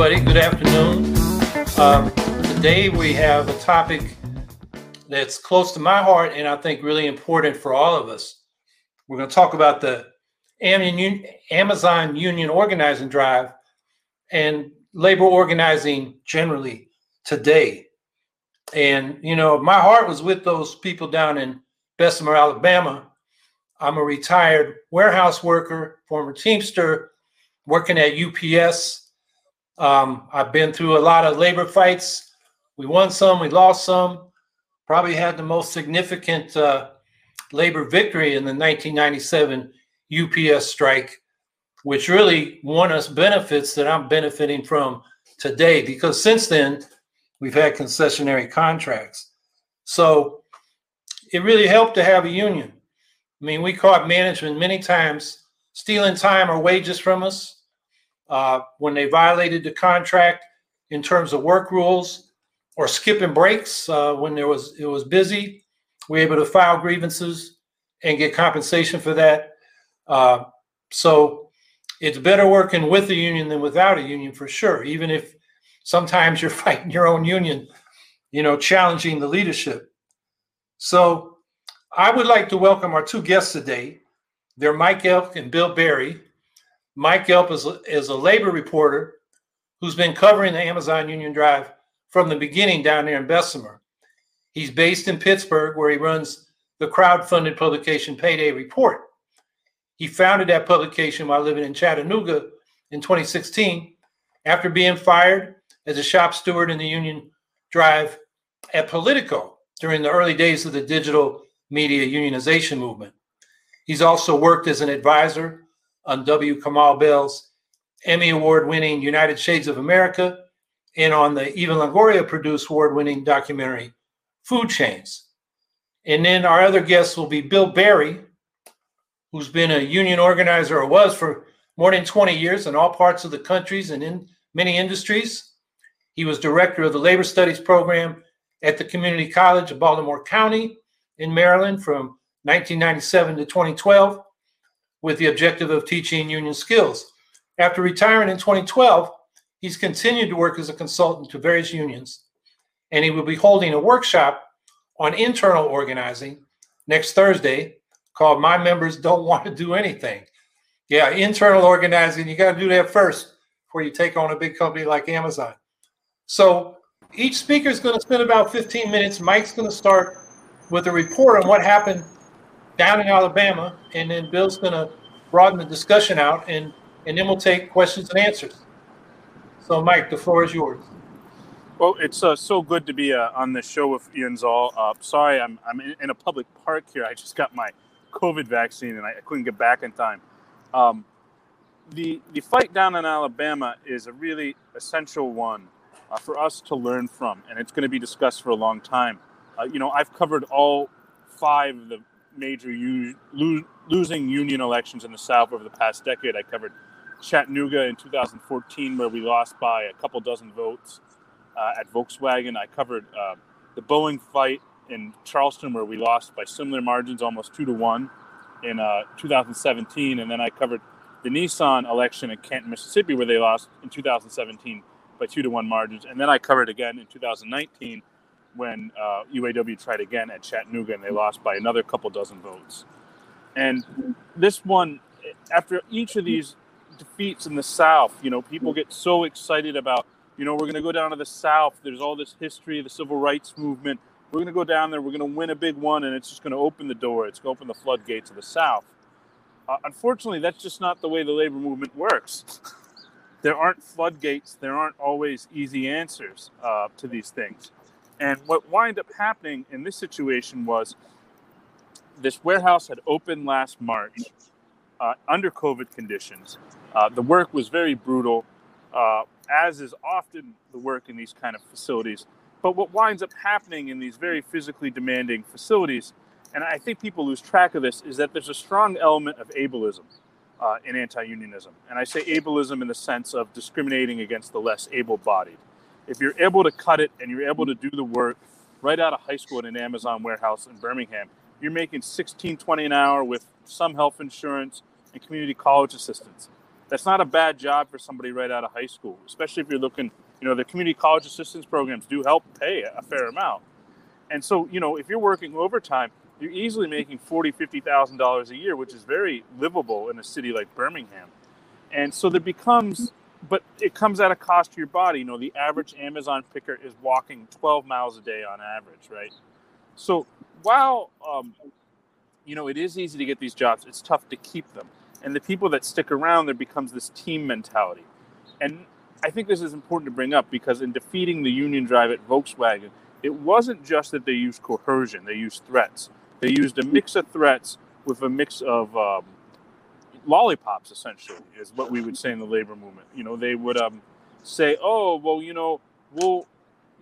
everybody. Good afternoon. Um, today we have a topic that's close to my heart and I think really important for all of us. We're going to talk about the Amazon Union Organizing Drive and labor organizing generally today. And, you know, my heart was with those people down in Bessemer, Alabama. I'm a retired warehouse worker, former Teamster, working at UPS. Um, I've been through a lot of labor fights. We won some, we lost some. Probably had the most significant uh, labor victory in the 1997 UPS strike, which really won us benefits that I'm benefiting from today because since then we've had concessionary contracts. So it really helped to have a union. I mean, we caught management many times stealing time or wages from us uh, when they violated the contract in terms of work rules or skipping breaks uh, when there was it was busy. We were able to file grievances and get compensation for that. Uh, so it's better working with a union than without a union for sure. Even if sometimes you're fighting your own union, you know, challenging the leadership. So I would like to welcome our two guests today. They're Mike Elk and Bill Barry. Mike Elk is, is a labor reporter who's been covering the Amazon Union Drive from the beginning down there in Bessemer. He's based in Pittsburgh, where he runs the crowd-funded publication Payday Report. He founded that publication while living in Chattanooga in 2016 after being fired as a shop steward in the Union Drive at Politico during the early days of the digital media unionization movement. He's also worked as an advisor on W. Kamau Bell's Emmy Award winning United Shades of America and on the Eva Longoria produced award winning documentary Food Chains. And then our other guests will be Bill Barry, who's been a union organizer or was for more than 20 years in all parts of the countries and in many industries. He was director of the Labor Studies program at the Community College of Baltimore County in Maryland from 1997 to 2012 with the objective of teaching union skills. After retiring in 2012, he's continued to work as a consultant to various unions, and he will be holding a workshop on internal organizing next Thursday called My Members Don't Want to Do Anything. Yeah, internal organizing, you got to do that first before you take on a big company like Amazon. So each speaker is going to spend about 15 minutes. Mike's going to start with a report on what happened down in Alabama, and then Bill's going to broaden the discussion out, and, and then we'll take questions and answers. So, Mike, the floor is yours. Well, it's uh, so good to be uh, on this show with Ian Zoll. Uh, sorry, I'm, I'm in, in, a public park here. I just got my COVID vaccine and I, I couldn't get back in time. Um, the, the fight down in Alabama is a really essential one uh, for us to learn from, and it's going to be discussed for a long time. Uh, you know, I've covered all five of the major u- lo- losing union elections in the South over the past decade. I covered Chattanooga in 2014, where we lost by a couple dozen votes uh, at Volkswagen. I covered uh, the Boeing fight in Charleston, where we lost by similar margins, almost two to one, in uh, 2017, and then I covered the Nissan election in Canton, Mississippi, where they lost in 2017 by two to one margins, and then I covered again in 2019 when uh, UAW tried again at Chattanooga and they lost by another couple dozen votes. And this one, after each of these defeats in the South, you know, people get so excited about you know, we're going to go down to the South. There's all this history, of the civil rights movement. We're going to go down there. We're going to win a big one, and it's just going to open the door. It's going to open the floodgates of the South. Uh, unfortunately, that's just not the way the labor movement works. there aren't floodgates. There aren't always easy answers uh, to these things. And what wound up happening in this situation was this warehouse had opened last March uh, under COVID conditions. Uh, the work was very brutal. Uh, as is often the work in these kind of facilities. But what winds up happening in these very physically demanding facilities, and I think people lose track of this, is that there's a strong element of ableism uh, in anti unionism. And I say ableism in the sense of discriminating against the less able bodied. If you're able to cut it and you're able to mm-hmm. do the work right out of high school in an Amazon warehouse in Birmingham, you're making 16, 20 an hour with some health insurance and community college assistance That's not a bad job for somebody right out of high school, especially if you're looking, you know, the community college assistance programs do help pay a fair amount. And so, you know, if you're working overtime, you're easily making forty, fifty thousand dollars a year, which is very livable in a city like Birmingham. And so there becomes, but it comes at a cost to your body. You know, the average Amazon picker is walking 12 miles a day on average, right? So while um, you know it is easy to get these jobs, it's tough to keep them. And the people that stick around, there becomes this team mentality. And I think this is important to bring up because in defeating the union drive at Volkswagen, it wasn't just that they used coercion; they used threats. They used a mix of threats with a mix of um, lollipops, essentially, is what we would say in the labor movement. You know, they would um, say, "Oh, well, you know, we'll,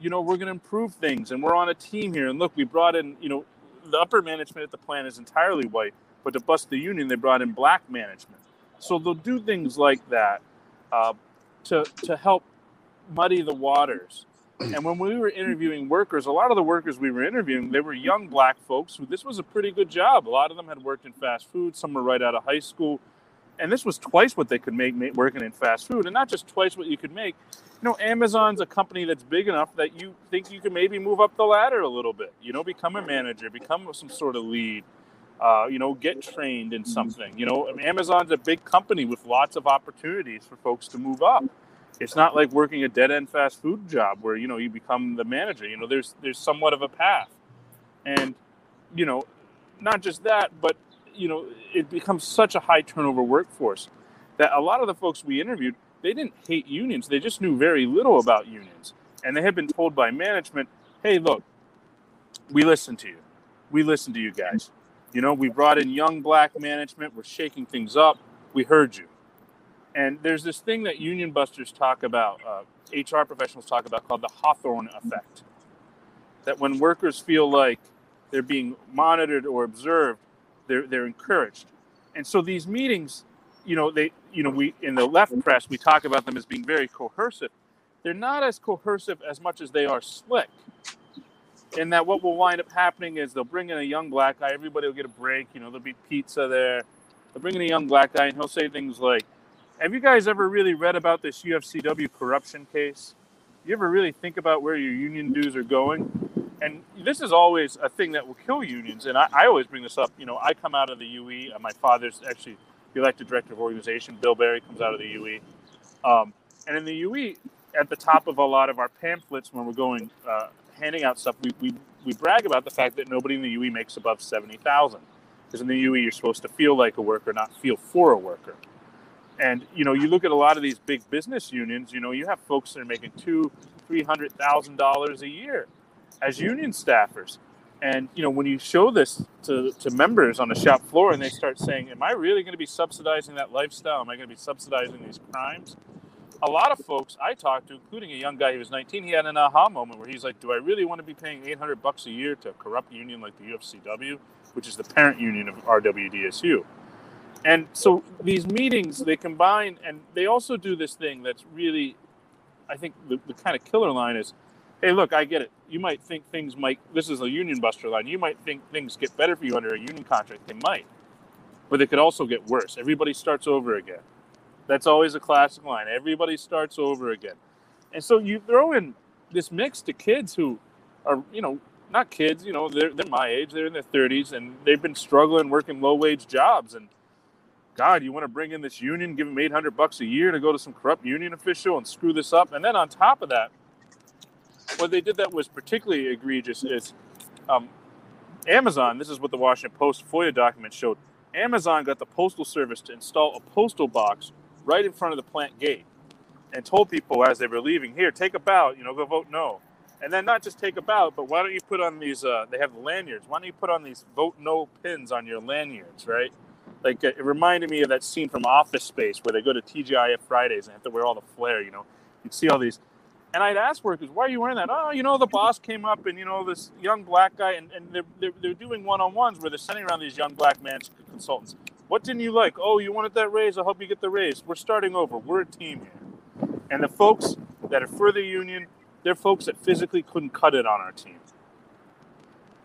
you know, we're going to improve things, and we're on a team here. And look, we brought in, you know, the upper management at the plant is entirely white, but to bust the union, they brought in black management. So they'll do things like that uh, to to help muddy the waters and when we were interviewing workers, a lot of the workers we were interviewing, they were young black folks who this was a pretty good job. A lot of them had worked in fast food, some were right out of high school. And this was twice what they could make, make working in fast food, and not just twice what you could make. You know, Amazon's a company that's big enough that you think you can maybe move up the ladder a little bit. You know, become a manager, become some sort of lead. Uh, you know, get trained in something. You know, Amazon's a big company with lots of opportunities for folks to move up it's not like working a dead end fast food job where you know you become the manager you know there's there's somewhat of a path and you know not just that but you know it becomes such a high turnover workforce that a lot of the folks we interviewed they didn't hate unions. They just knew very little about unions. And they had been told by management hey look we listen to you. We listen to you guys. You know we brought in young black management. We're shaking things up. We heard you. And there's this thing that union busters talk about, uh, HR professionals talk about called the Hawthorne effect. That when workers feel like they're being monitored or observed, they're, they're encouraged. And so these meetings, you know, they, you know, we in the left press we talk about them as being very coercive. They're not as coercive as much as they are slick. In that, what will wind up happening is they'll bring in a young black guy. Everybody will get a break. You know, there'll be pizza there. They'll bring in a young black guy, and he'll say things like, have you guys ever really read about this UFCW corruption case? You ever really think about where your union dues are going? And this is always a thing that will kill unions. And I, I always bring this up. You know, I come out of the UE. Uh, my father's actually the elected director of organization. Bill Barry comes out of the UE. Um, and in the UE, at the top of a lot of our pamphlets when we're going uh, handing out stuff, we, we, we brag about the fact that nobody in the UE makes above 70,000. Because in the UE, you're supposed to feel like a worker, not feel for a worker. And you know, you look at a lot of these big business unions. You know, you have folks that are making two, three hundred thousand dollars a year as union staffers. And you know, when you show this to, to members on the shop floor, and they start saying, "Am I really going to be subsidizing that lifestyle? Am I going to be subsidizing these crimes?" A lot of folks I talked to, including a young guy who was 19, he had an aha moment where he's like, "Do I really want to be paying 800 bucks a year to a corrupt union like the UFCW, which is the parent union of RWDSU?" and so these meetings they combine and they also do this thing that's really i think the, the kind of killer line is hey look i get it. You might think things might this is a union buster line. You might think things get better for you under a union contract. They might but they could also get worse. Everybody starts over again. That's always a classic line. Everybody starts over again. And so you throw in this mix to kids who are you know not kids you know they're, they're my age they're in their 30s and they've been struggling working low wage jobs and God, you want to bring in this union, give them 800 bucks a year to go to some corrupt union official and screw this up. And then on top of that, what they did that was particularly egregious is um, Amazon, this is what the Washington Post FOIA document showed. Amazon got the Postal Service to install a postal box right in front of the plant gate and told people as they were leaving, here, take a bow, you know, go vote no. And then not just take a bow, but why don't you put on these, uh, they have lanyards, why don't you put on these vote no pins on your lanyards, right? like it reminded me of that scene from Office Space where they go to TGIF Fridays and have to wear all the flair. You know, you'd see all these. And I'd ask workers, why are you wearing that? Oh, you know, the boss came up and, you know, this young black guy, and, and they're, they're, they're doing one on ones where they're sending around these young black man consultants. What didn't you like? Oh, you wanted that raise? I hope you get the raise. We're starting over. We're a team here. And the folks that are for the union, they're folks that physically couldn't cut it on our team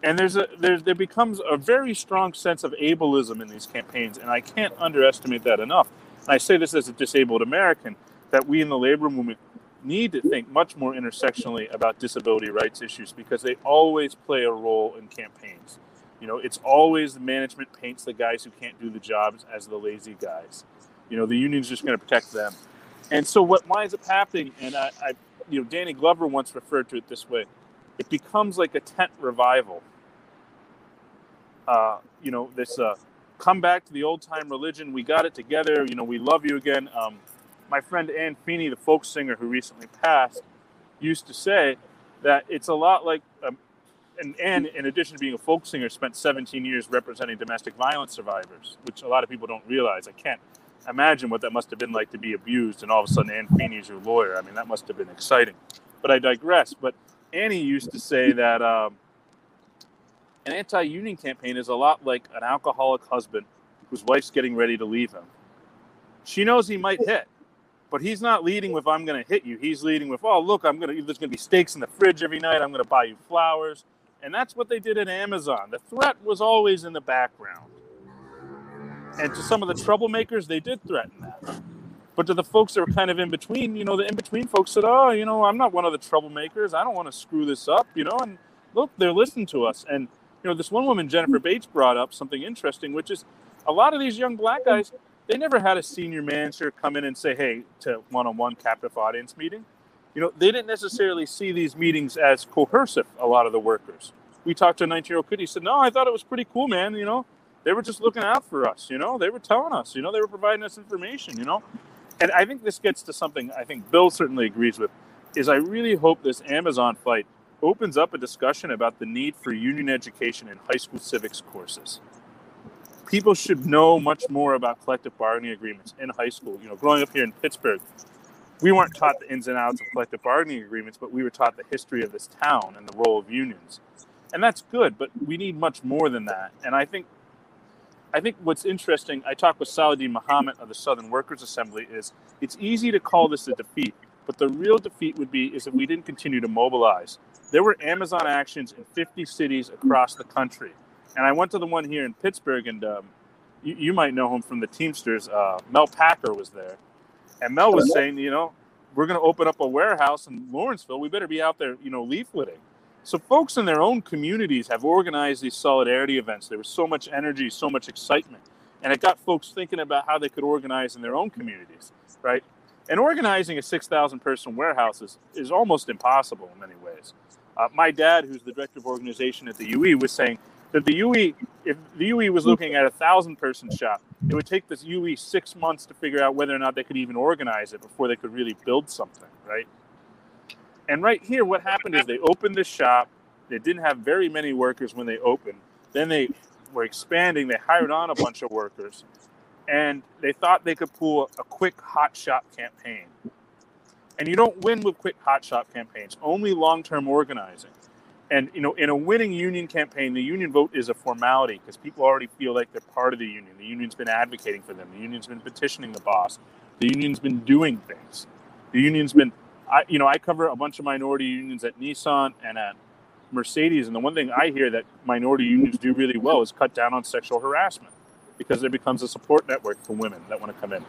and there's a there, there becomes a very strong sense of ableism in these campaigns and i can't underestimate that enough And I say this as a disabled American that we in the labor movement need to think much more intersectionally about disability rights issues because they always play a role in campaigns. You know, it's always the management paints the guys who can't do the jobs as the lazy guys. You know, the union's just going to protect them. And so what winds up happening, and I, I, you know, Danny Glover once referred to it this way, it becomes like a tent revival. Uh, you know, this uh, come back to the old time religion. We got it together. You know, we love you again. Um, my friend Anne Feeney, the folk singer who recently passed, used to say that it's a lot like, um, and Anne, in addition to being a folk singer, spent 17 years representing domestic violence survivors, which a lot of people don't realize. I can't imagine what that must have been like to be abused, and all of a sudden Anne Feeney's your lawyer. I mean, that must have been exciting. But I digress. But Annie used to say that um, an anti-union campaign is a lot like an alcoholic husband whose wife's getting ready to leave him. She knows he might hit, but he's not leading with "I'm going to hit you." He's leading with, "Oh, look, I'm going to. There's going to be steaks in the fridge every night. I'm going to buy you flowers." And that's what they did at Amazon. The threat was always in the background. And to some of the troublemakers, they did threaten that. But to the folks that were kind of in between, you know, the in between folks said, "Oh, you know, I'm not one of the troublemakers. I don't want to screw this up," you know. And look, they're listening to us. And you know, this one woman, Jennifer hmm. Bates, brought up something interesting, which is a lot of these young black guys, they never had a senior manager come in and say, "Hey," to one-on-one captive audience meeting. You know, they didn't necessarily see these meetings as coercive. A lot of the workers. We talked to a 19-year-old kid. He said, "No, I thought it was pretty cool, man. You know, they were just looking out for us. You know, they were telling us. You know, they were providing us information. You know." And I think this gets to something I think Bill certainly agrees with. Is I really hope this Amazon fight opens up a discussion about the need for union education in high school civics courses. People should know much more about collective bargaining agreements in high school. You know, growing up here in Pittsburgh, we weren't taught the ins and outs of collective bargaining agreements, but we were taught the history of this town and the role of unions. And that's good, but we need much more than that. And I think I think what's interesting, I talked with Saladin Muhammad of the Southern Workers Assembly, is it's easy to call this a defeat, but the real defeat would be is if we didn't continue to mobilize. There were Amazon actions in 50 cities across the country. And I went to the one here in Pittsburgh, and um, you, you, might know him from the Teamsters. Uh, Mel Packer was there. And Mel was saying, you know, we're going to open up a warehouse in Lawrenceville. We better be out there, you know, leafleting. So folks in their own communities have organized these solidarity events. There was so much energy, so much excitement, and it got folks thinking about how they could organize in their own communities, right? And organizing a 6,000 person warehouse is, is almost impossible in many ways. Uh, my dad, who's the director of organization at the UE, was saying that the UE, if the UE was looking at a thousand person shop, it would take this UE six months to figure out whether or not they could even organize it before they could really build something, right? And right here, what happened is they opened the shop. They didn't have very many workers when they opened. Then they were expanding. They hired on a bunch of workers, and they thought they could pull a quick hot shop campaign. And you don't win with quick hot shop campaigns. Only long-term organizing. And you know, in a winning union campaign, the union vote is a formality because people already feel like they're part of the union. The union's been advocating for them. The union's been petitioning the boss. The union's been doing things. The union's been I, you know, I cover a bunch of minority unions at Nissan and at Mercedes, and the one thing I hear that minority unions do really well is cut down on sexual harassment because there becomes a support network for women that want to come in.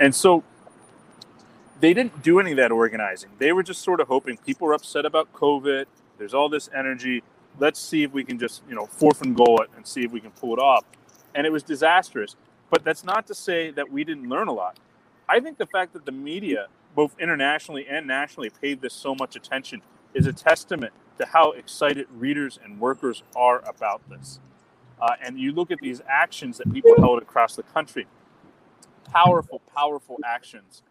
And so they didn't do any of that organizing. They were just sort of hoping people were upset about COVID. There's all this energy. Let's see if we can just, you know, fourth and goal it and see if we can pull it off. And it was disastrous. But that's not to say that we didn't learn a lot. I think the fact that the media both internationally and nationally paid this so much attention is a testament to how excited readers and workers are about this. Uh, and you look at these actions that people held across the country powerful, powerful actions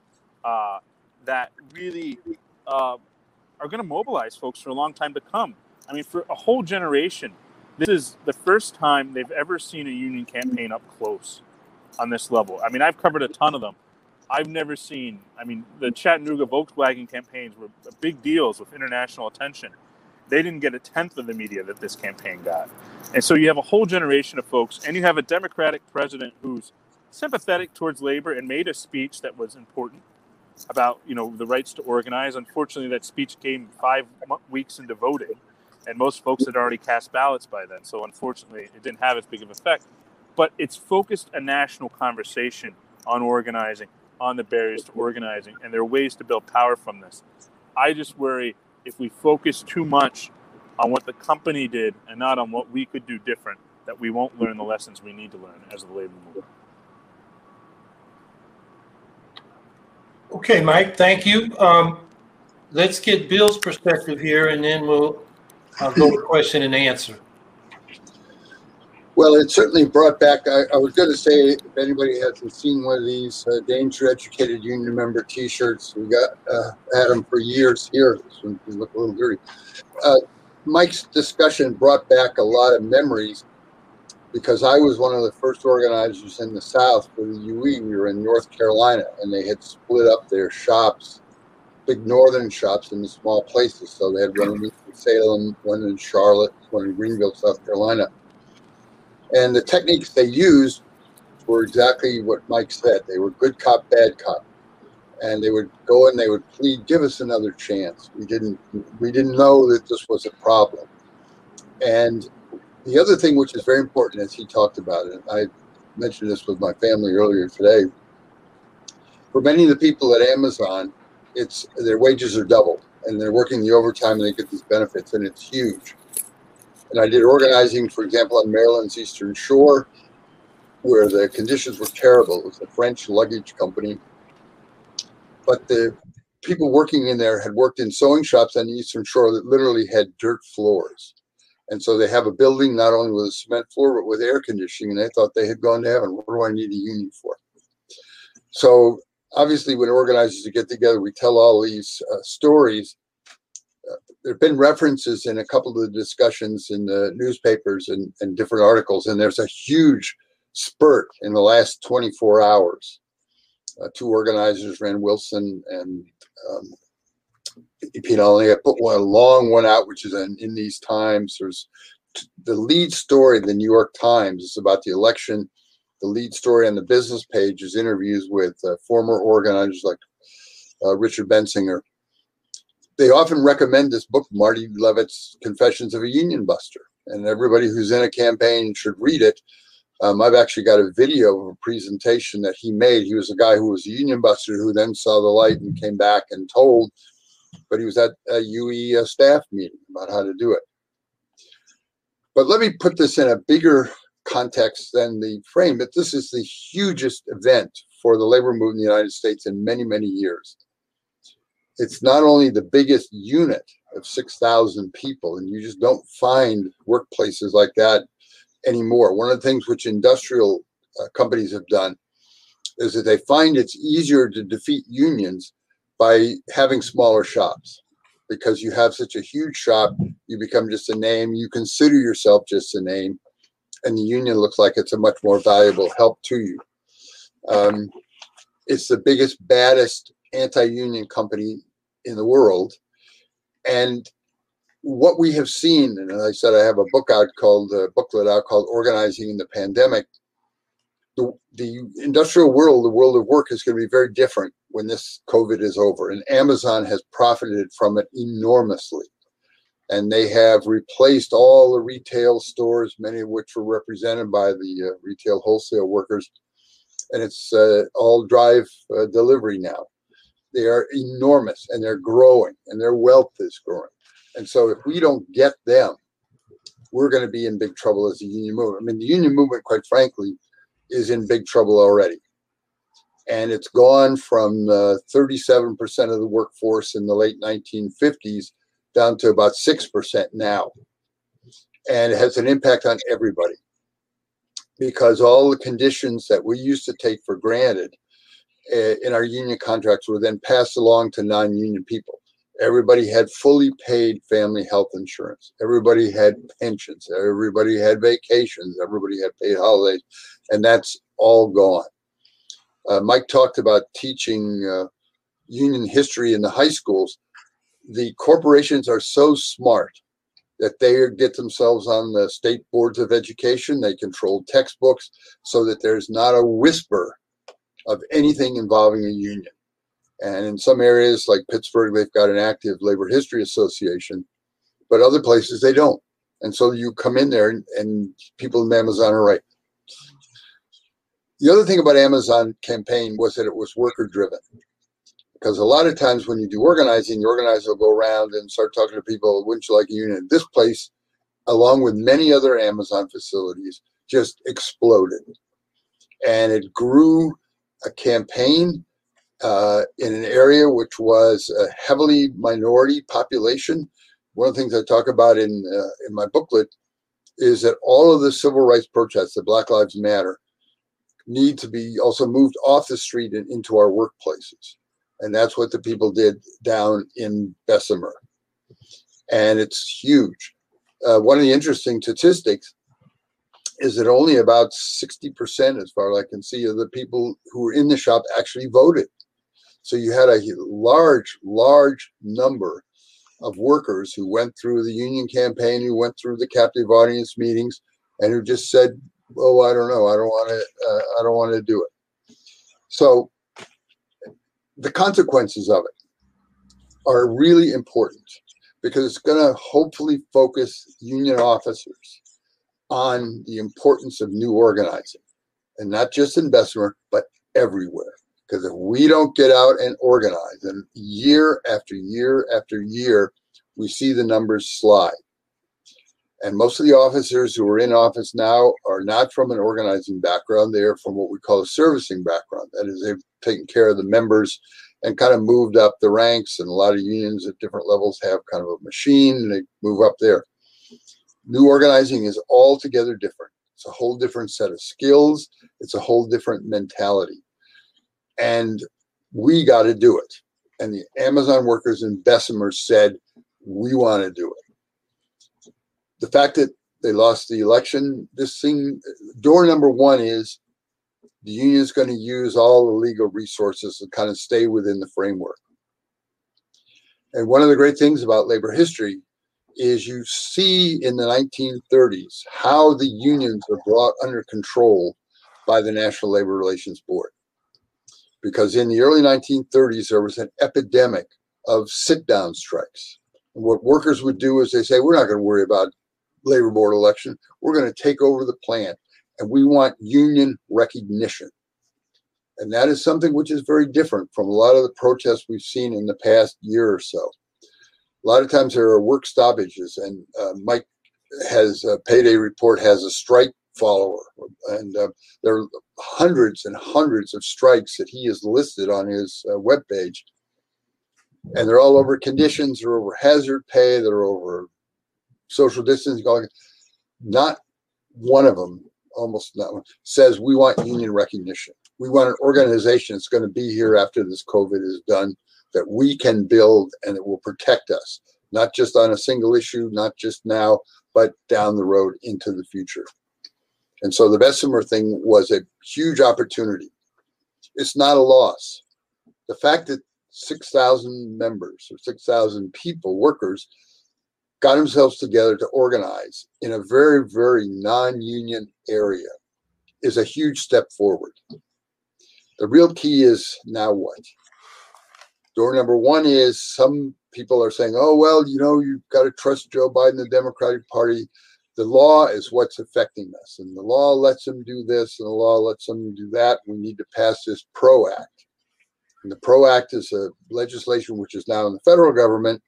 uh, that really uh, are going to mobilize folks for a long time to come. I mean, for a whole generation, this is the first time they've ever seen a union campaign up close on this level. I mean, I've covered a ton of them. I've never seen. I mean, the Chattanooga Volkswagen campaigns were big deals with international attention. They didn't get a tenth of the media that this campaign got. And so you have a whole generation of folks, and you have a Democratic president who's sympathetic towards labor and made a speech that was important about you know the rights to organize. Unfortunately, that speech came five weeks into voting, and most folks had already cast ballots by then. So unfortunately, it didn't have as big of effect. But it's focused a national conversation on organizing, on the barriers to organizing, and there are ways to build power from this. I just worry if we focus too much on what the company did and not on what we could do different, that we won't learn the lessons we need to learn as a labor movement. Okay, Mike, thank you. Um, let's get Bill's perspective here and then we'll I'll go with question and answer. Well, it certainly brought back. I, I was going to say, if anybody hasn't seen one of these uh, Danger Educated Union Member T-shirts, we got uh, had them for years here. This one look a little dirty. Uh, Mike's discussion brought back a lot of memories because I was one of the first organizers in the South for the UE. We were in North Carolina, and they had split up their shops, big northern shops, into small places. So they had one in Salem, one in Charlotte, one in Greenville, South Carolina and the techniques they used were exactly what Mike said. They were good cop, bad cop. And they would go and they would plead, give us another chance. We didn't we didn't know that this was a problem. And the other thing which is very important as he talked about it, I mentioned this with my family earlier today. For many of the people at Amazon, it's their wages are doubled and they're working the overtime and they get these benefits and it's huge. And I did organizing, for example, on Maryland's Eastern Shore, where the conditions were terrible. It was a French luggage company. But the people working in there had worked in sewing shops on the Eastern Shore that literally had dirt floors. And so they have a building not only with a cement floor, but with air conditioning. And they thought they had gone to heaven. What do I need a union for? So obviously, when organizers get together, we tell all these uh, stories there have been references in a couple of the discussions in the newspapers and, and different articles, and there's a huge spurt in the last 24 hours. Uh, two organizers, Rand Wilson and um, Olney, I put one a long one out, which is in, in these times. There's the lead story, in the New York Times, is about the election. The lead story on the business page is interviews with uh, former organizers like uh, Richard Bensinger they often recommend this book, Marty Levitt's Confessions of a Union Buster, and everybody who's in a campaign should read it. Um, I've actually got a video of a presentation that he made. He was a guy who was a union buster who then saw the light and came back and told, but he was at a UE uh, staff meeting about how to do it. But let me put this in a bigger context than the frame that this is the hugest event for the labor movement in the United States in many, many years it's not only the biggest unit of 6,000 people, and you just don't find workplaces like that anymore. One of the things which industrial uh, companies have done is that they find it's easier to defeat unions by having smaller shops because you have such a huge shop, you become just a name, you consider yourself just a name, and the union looks like it's a much more valuable help to you. Um, it's the biggest, baddest anti-union company in the world. And what we have seen, and I said, I have a book out called a booklet out called Organizing in the Pandemic. The, the industrial world, the world of work is going to be very different when this COVID is over. And Amazon has profited from it enormously. And they have replaced all the retail stores, many of which were represented by the uh, retail wholesale workers. And it's uh, all drive uh, delivery now. They are enormous and they're growing and their wealth is growing. And so if we don't get them, we're going to be in big trouble as a union movement. I mean, the union movement, quite frankly, is in big trouble already. And it's gone from uh, 37% of the workforce in the late 1950s down to about 6% now. And it has an impact on everybody because all the conditions that we used to take for granted uh, in our union contracts were then passed along to non-union people. Everybody had fully paid family health insurance. Everybody had pensions. Everybody had vacations. Everybody had paid holidays, and that's all gone. Uh, Mike talked about teaching uh, union history in the high schools. The corporations are so smart that they get themselves on the state boards of education. They control textbooks so that there's not a whisper of anything involving a union. And in some areas like Pittsburgh, they've got an active labor history association, but other places they don't. And so you come in there and, and people in Amazon are right. The other thing about Amazon campaign was that it was worker driven. Because a lot of times when you do organizing, the organizer will go around and start talking to people, wouldn't you like a union? This place, along with many other Amazon facilities, just exploded. And it grew a campaign uh, in an area which was a heavily minority population. One of the things I talk about in uh, in my booklet is that all of the civil rights protests, the Black Lives Matter, need to be also moved off the street and into our workplaces. And that's what the people did down in Bessemer. And it's huge. Uh, one of the interesting statistics is that only about 60%, as far as I can see, of the people who were in the shop actually voted. So you had a large, large number of workers who went through the union campaign, who went through the captive audience meetings, and who just said, "Oh, I don't know. I don't want to. Uh, I don't want to do it." So the consequences of it are really important because it's going to hopefully focus union officers on the importance of new organizing, and not just in Bessemer, but everywhere. Because if we don't get out and organize, and year after year after year, we see the numbers slide. And most of the officers who are in office now are not from an organizing background. They're from what we call a servicing background. That is, they've taken care of the members and kind of moved up the ranks. And a lot of unions at different levels have kind of a machine and they move up there. New organizing is altogether different. It's a whole different set of skills. It's a whole different mentality and we got to do it. And the Amazon workers in Bessemer said, we want to do it. The fact that they lost the election, this thing, door number one is the union is going to use all the legal resources to kind of stay within the framework. And one of the great things about labor history is you see in the 1930s how the unions are brought under control by the National Labor Relations Board because in the early 1930s there was an epidemic of sit down strikes. And what workers would do is they say, We're not going to worry about labor board election. We're going to take over the plant and we want union recognition. And that is something which is very different from a lot of the protests we've seen in the past year or so. A lot of times there are work stoppages, and uh, Mike has a payday report has a strike follower. And uh, there are hundreds and hundreds of strikes that he has listed on his uh, webpage. And they're all over conditions, they're over hazard pay, they're over social distancing. Not one of them, almost not one, says we want union recognition. We want an organization that's going to be here after this COVID is done that we can build and it will protect us, not just on a single issue, not just now, but down the road into the future. And so the Bessemer thing was a huge opportunity. It's not a loss. The fact that 6,000 members or 6,000 people, workers, got themselves together to organize in a very, very non union area is a huge step forward. The real key is now what? Door number one is some people are saying, oh, well, you know, you've got to trust Joe Biden, the Democratic Party the law is what's affecting us, and the law lets them do this, and the law lets them do that. We need to pass this PRO Act. And the PRO Act is a legislation which is now in the federal government,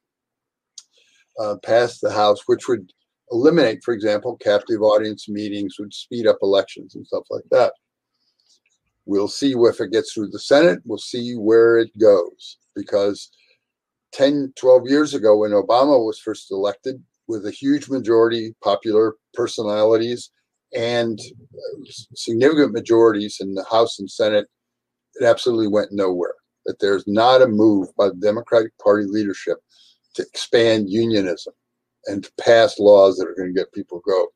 uh, passed the House, which would eliminate, for example, captive audience meetings, would speed up elections and stuff like that. We'll see if it gets through the Senate. We'll see where it goes. Because 10, 12 years ago, when Obama was first elected, with a huge majority popular personalities and significant majorities in the House and Senate, it absolutely went nowhere. That there's not a move by the Democratic Party leadership to expand unionism and to pass laws that are going to get people go.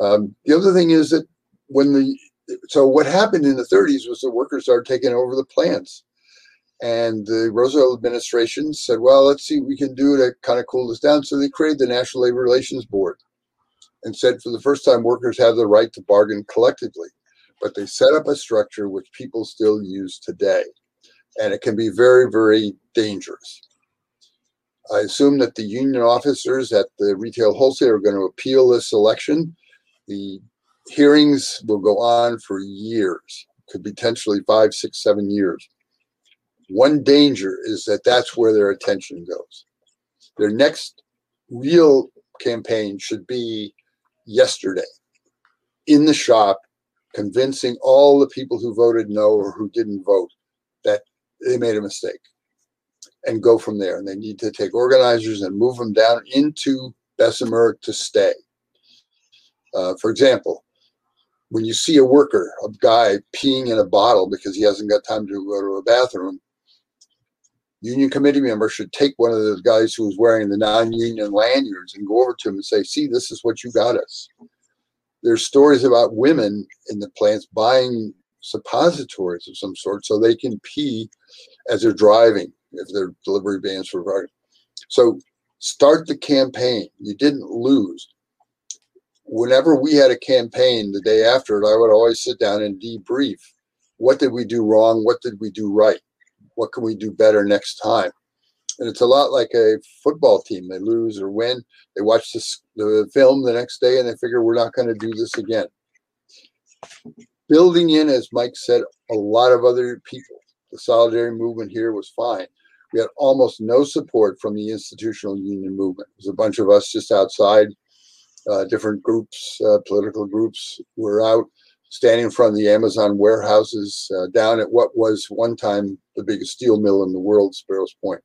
Um, the other thing is that when the so what happened in the 30s was the workers started taking over the plants and the Roosevelt administration said, well, let's see what we can do to kind of cool this down. So they created the National Labor Relations Board and said for the first time, workers have the right to bargain collectively. But they set up a structure which people still use today. And it can be very, very dangerous. I assume that the union officers at the retail wholesale are going to appeal this election. The hearings will go on for years, could potentially five, six, seven years. One danger is that that's where their attention goes. Their next real campaign should be yesterday in the shop, convincing all the people who voted no or who didn't vote that they made a mistake and go from there. And they need to take organizers and move them down into Bessemer to stay. Uh, for example, when you see a worker, a guy peeing in a bottle because he hasn't got time to go to a bathroom, union committee member should take one of those guys who was wearing the non-union lanyards and go over to him and say, see, this is what you got us. There's stories about women in the plants buying suppositories of some sort so they can pee as they're driving if their delivery vans were running. So start the campaign. You didn't lose. Whenever we had a campaign the day after it, I would always sit down and debrief. What did we do wrong? What did we do right? What can we do better next time? And it's a lot like a football team. They lose or win. They watch this, the film the next day and they figure we're not going to do this again. Building in, as Mike said, a lot of other people. The solidarity movement here was fine. We had almost no support from the institutional union movement. There's a bunch of us just outside, uh, different groups, uh, political groups were out standing in front of the Amazon warehouses uh, down at what was one time the biggest steel mill in the world, Sparrows Point.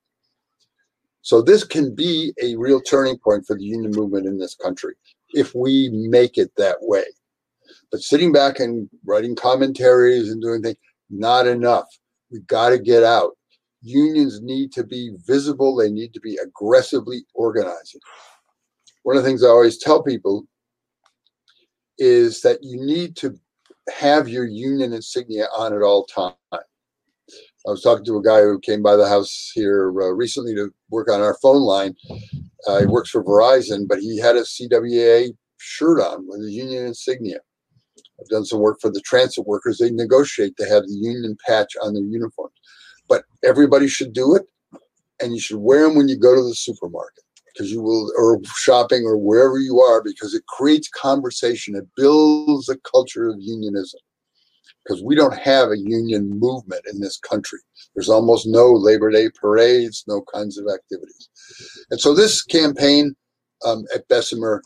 So this can be a real turning point for the union movement in this country if we make it that way. But sitting back and writing commentaries and doing things, not enough. We've got to get out. Unions need to be visible. They need to be aggressively organizing. One of the things I always tell people is that you need to have your union insignia on at all times. I was talking to a guy who came by the house here uh, recently to work on our phone line. Uh, he works for Verizon, but he had a CWA shirt on with a union insignia. I've done some work for the transit workers. They negotiate to have the union patch on their uniforms. But everybody should do it, and you should wear them when you go to the supermarket because you will, or shopping or wherever you are, because it creates conversation. It builds a culture of unionism because we don't have a union movement in this country. There's almost no Labor Day parades, no kinds of activities. And so this campaign um, at Bessemer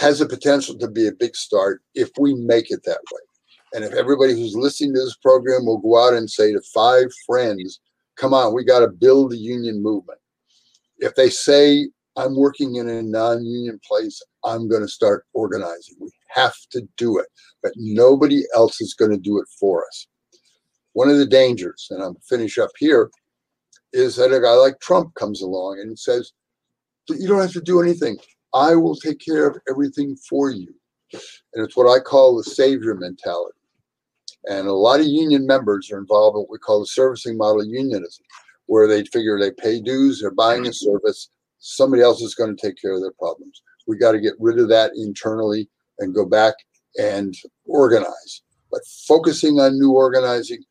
has the potential to be a big start if we make it that way. And if everybody who's listening to this program will go out and say to five friends, come on, we got to build the union movement. If they say, I'm working in a non union place, I'm going to start organizing. We have to do it, but nobody else is going to do it for us. One of the dangers, and I'm finish up here, is that a guy like Trump comes along and says, You don't have to do anything. I will take care of everything for you. And it's what I call the savior mentality. And a lot of union members are involved in what we call the servicing model unionism, where they figure they pay dues, they're buying a service, somebody else is going to take care of their problems. We got to get rid of that internally and go back and organize. But focusing on new organizing,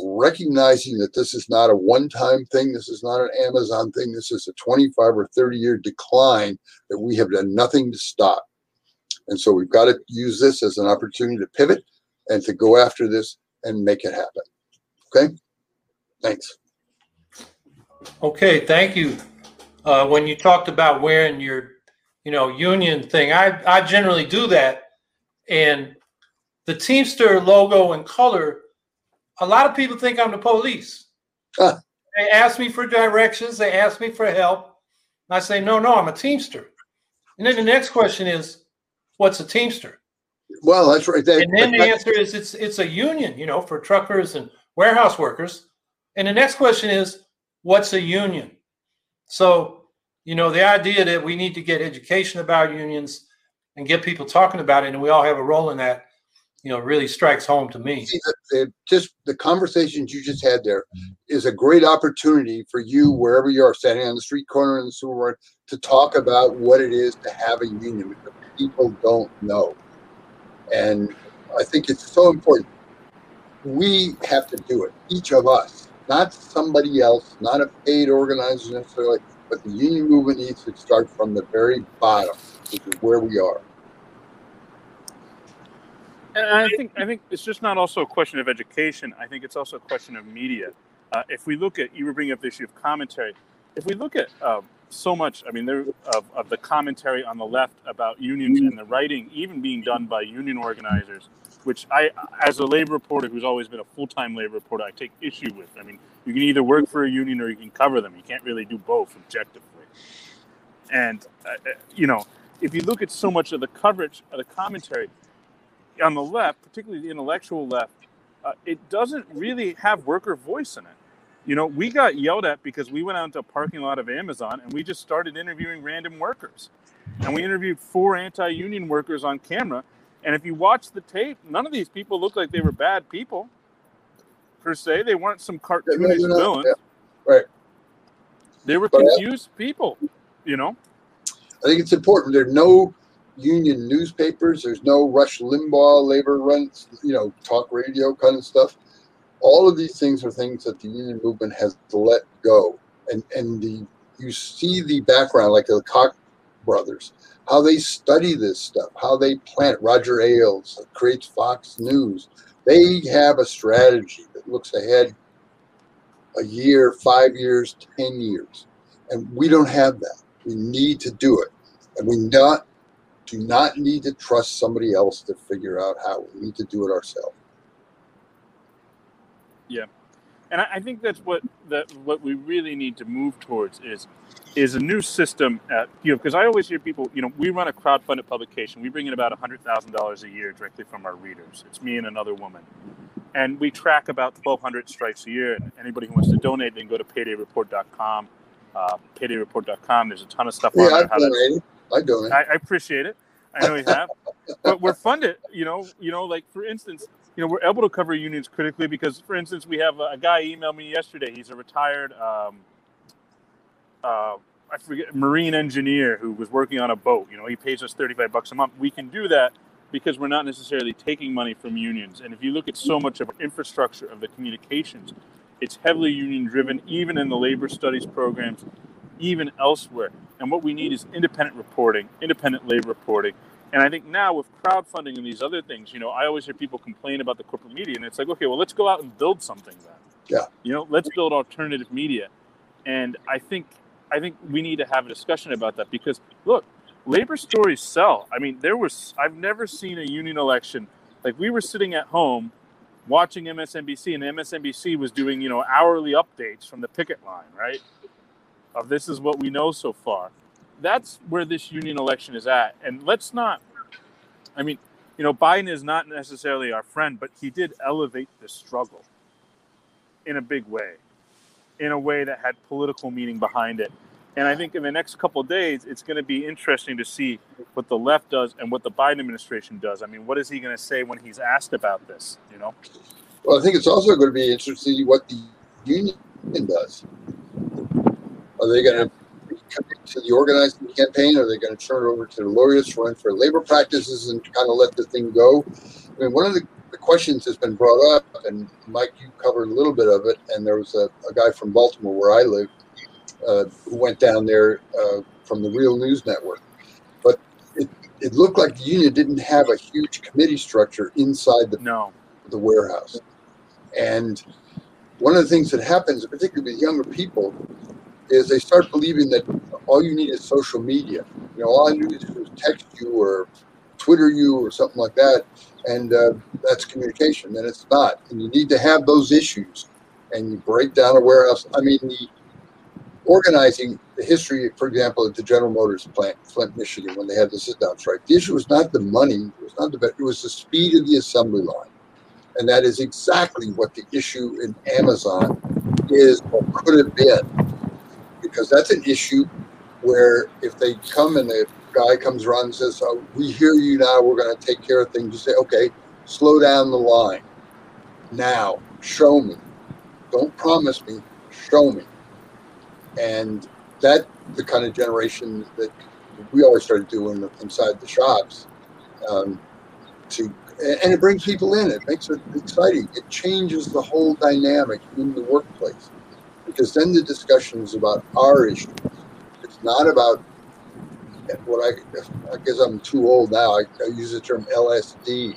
recognizing that this is not a one time thing, this is not an Amazon thing, this is a 25 or 30 year decline that we have done nothing to stop. And so we've got to use this as an opportunity to pivot and to go after this and make it happen. Okay? Thanks. Okay, thank you. Uh, when you talked about wearing your, you know, union thing, I, I generally do that. And the Teamster logo and color, a lot of people think I'm the police. Huh. They ask me for directions, they ask me for help. I say, no, no, I'm a Teamster. And then the next question is, what's a Teamster? Well, that's right. That, And then the answer is it's it's a union, you know, for truckers and warehouse workers. And the next question is, what's a union? So, you know, the idea that we need to get education about unions and get people talking about it, and we all have a role in that, you know, really strikes home to me. see that the, just the conversations you just had there is a great opportunity for you wherever you are standing on the street corner in the supermarket to talk about what it is to have a union because people don't know and i think it's so important we have to do it each of us not somebody else not a paid organizer necessarily but the union movement needs to start from the very bottom which is where we are And I think I think it's just not also a question of education. I think it's also a question of media. Uh, if we look at you were bringing up the issue of commentary, if we look at uh, so much, I mean, there of, of the commentary on the left about unions and the writing, even being done by union organizers, which I, as a labor reporter who's always been a full time labor reporter, I take issue with. I mean, you can either work for a union or you can cover them. You can't really do both objectively. And uh, uh you know, if you look at so much of the coverage of the commentary on the left, particularly the intellectual left, uh, it doesn't really have worker voice in it. You know, we got yelled at because we went out into a parking lot of Amazon and we just started interviewing random workers. And we interviewed four anti union workers on camera. And if you watch the tape, none of these people look like they were bad people per se. They weren't some cartoonish yeah, villains. Yeah. Right. They were confused people, you know? I think it's important. There are no union newspapers. There's no Rush Limbaugh labor runs, you know, talk radio kind of stuff. All of these things are things that the union movement has let go. And and the you see the background, like the Koch brothers, how they study this stuff, how they plant. Roger Ailes creates Fox News. They have a strategy that looks ahead a year, five years, ten years, and we don't have that. We need to do it. And we not do not need to trust somebody else to figure out how. We need to do it ourselves. Yeah. And I, I think that's what that what we really need to move towards is is a new system at you know because I always hear people you know we run a crowd-funded publication we bring in about hundred thousand dollars a year directly from our readers it's me and another woman and we track about 1,200 strikes a year and anybody who wants to donate they can go to paydayreport.com uh, paydayreport.com. There's a ton of stuff yeah, on there. I donate. I donate. I, I appreciate it. I know you have, but we're funded. You know, you know, like for instance, you know, we're able to cover unions critically because, for instance, we have a, a guy emailed me yesterday. He's a retired, um, uh, I forget, marine engineer who was working on a boat. You know, he pays us thirty-five bucks a month. We can do that because we're not necessarily taking money from unions. And if you look at so much of our infrastructure of the communications, it's heavily union driven, even in the labor studies programs, even elsewhere. And what we need is independent reporting, independent labor reporting. And I think now with crowdfunding and these other things, you know, I always hear people complain about the corporate media, and it's like, okay, well, let's go out and build something then. Yeah. You know, let's build alternative media. And I think I think we need to have a discussion about that because look, labor stories sell. I mean, there was I've never seen a union election like we were sitting at home watching MSNBC, and MSNBC was doing you know hourly updates from the picket line, right? Of this is what we know so far. That's where this union election is at, and let's not. I mean, you know, Biden is not necessarily our friend, but he did elevate the struggle in a big way, in a way that had political meaning behind it. And I think in the next couple days, it's going to be interesting to see what the left does and what the Biden administration does. I mean, what is he going to say when he's asked about this? You know. Well, I think it's also going to be interesting to see what the union does. Are they going to to the organizing campaign? Are they going to turn it over to the lawyers run for unfair labor practices and kind of let the thing go? I mean, one of the, the questions has been brought up, and Mike, you covered a little bit of it, and there was a, a guy from Baltimore where I live uh, who went down there uh, from the Real News Network. But it, it looked like the union didn't have a huge committee structure inside the, no. the warehouse. And one of the things that happens, particularly with younger people, is they start believing that all you need is social media. You know, all I need is to text you or Twitter you or something like that, and uh, that's communication. And it's not. And you need to have those issues, and you break down a warehouse. I mean, the organizing the history, for example, at the General Motors plant, Flint, Michigan, when they had the sit-down strike. The issue was not the money; it was not the it was the speed of the assembly line, and that is exactly what the issue in Amazon is or could have been, because that's an issue where if they come and the guy comes around and says, oh, "We hear you now. We're going to take care of things," you say, "Okay, slow down the line. Now, show me. Don't promise me. Show me." and that the kind of generation that we always started doing inside the shops um, to and it brings people in it makes it exciting it changes the whole dynamic in the workplace because then the discussion is about our issues it's not about what I, I guess I'm too old now. I, I use the term LSD,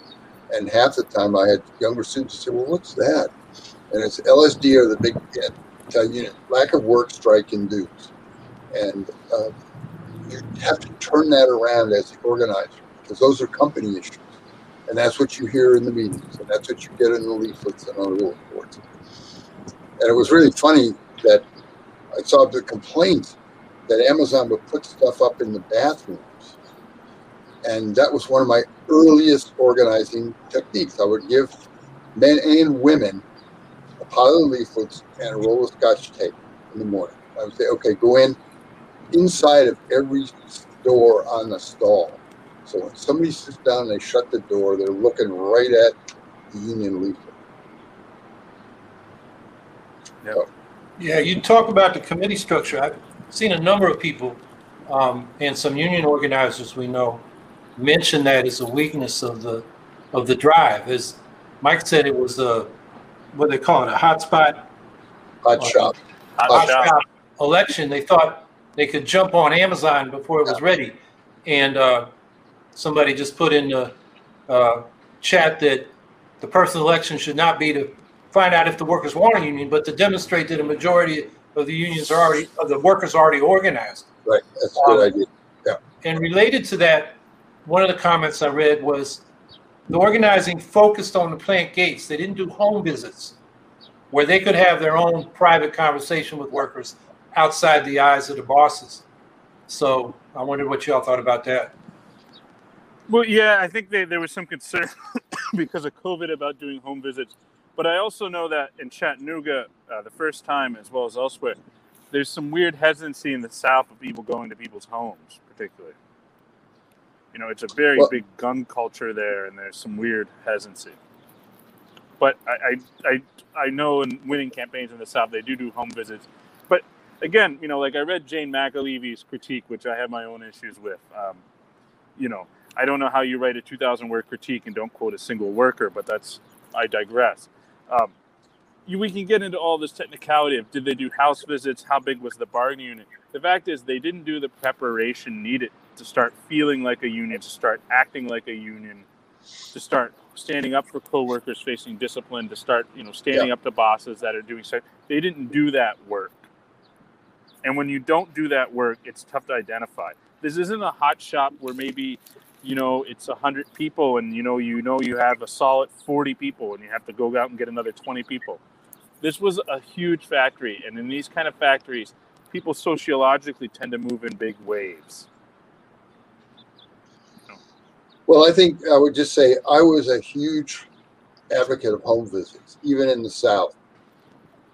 And half the time I had younger students say, well, what's that? And it's LSD or the big unit, lack of work, strike, and dues. And uh, you have to turn that around as the organizer because those are company issues. And that's what you hear in the meetings, and that's what you get in the leaflets and on the bulletin boards. And it was really funny that I saw the complaint that Amazon would put stuff up in the bathrooms. And that was one of my earliest organizing techniques. I would give men and women a pile of leaflets and a roll of scotch tape in the morning. I would say, okay, go in inside of every door on the stall. So when somebody sits down and they shut the door, they're looking right at the union leaflet. Yep. Yeah, you talk about the committee structure. I've seen a number of people um, and some union organizers we know mention that as a weakness of the of the drive. As Mike said, it was a what they call it a hotspot Hot Uh, shop. Hot hot shot. shop election. They thought they could jump on Amazon before it was ready, and uh, somebody just put in the uh, chat that the personal election should not be to find out if the workers want a union, but to demonstrate that a majority of the unions are already of the workers are already organized. Right. That's a good um, idea. Yeah. And related to that, one of the comments I read was the organizing focused on the plant gates. They didn't do home visits where they could have their own private conversation with workers outside the eyes of the bosses. So I wondered what y'all thought about that. Well, yeah, I think they, there was some concern because of COVID about doing home visits. But I also know that in Chattanooga, uh, the first time as well as elsewhere, there's some weird hesitancy in the South of people going to people's homes, particularly. You know, it's a very Well- big gun culture there, and there's some weird hesitancy. But I, I, I, I know in winning campaigns in the South, they do do home visits. But again, you know, like I read Jane McAlevey's critique, which I have my own issues with. Um, you know, I don't know how you write a 2,000 word critique and don't quote a single worker, but that's, I digress. Um, you, we can get into all this technicality of did they do house visits? How big was the bargaining unit? The fact is, they didn't do the preparation needed to start feeling like a union, to start acting like a union, to start standing up for coworkers facing discipline, to start, you know, standing up to bosses that are doing so. They didn't do that work. And when you don't do that work, it's tough to identify. This isn't a hot shop where maybe, you know, it's a hundred people and you know you know you have a solid forty people and you have to go out and get another twenty people. This was a huge factory, and in these kind of factories, people sociologically tend to move in big waves. Well, I think I would just say I was a huge advocate of home visits, even in the South.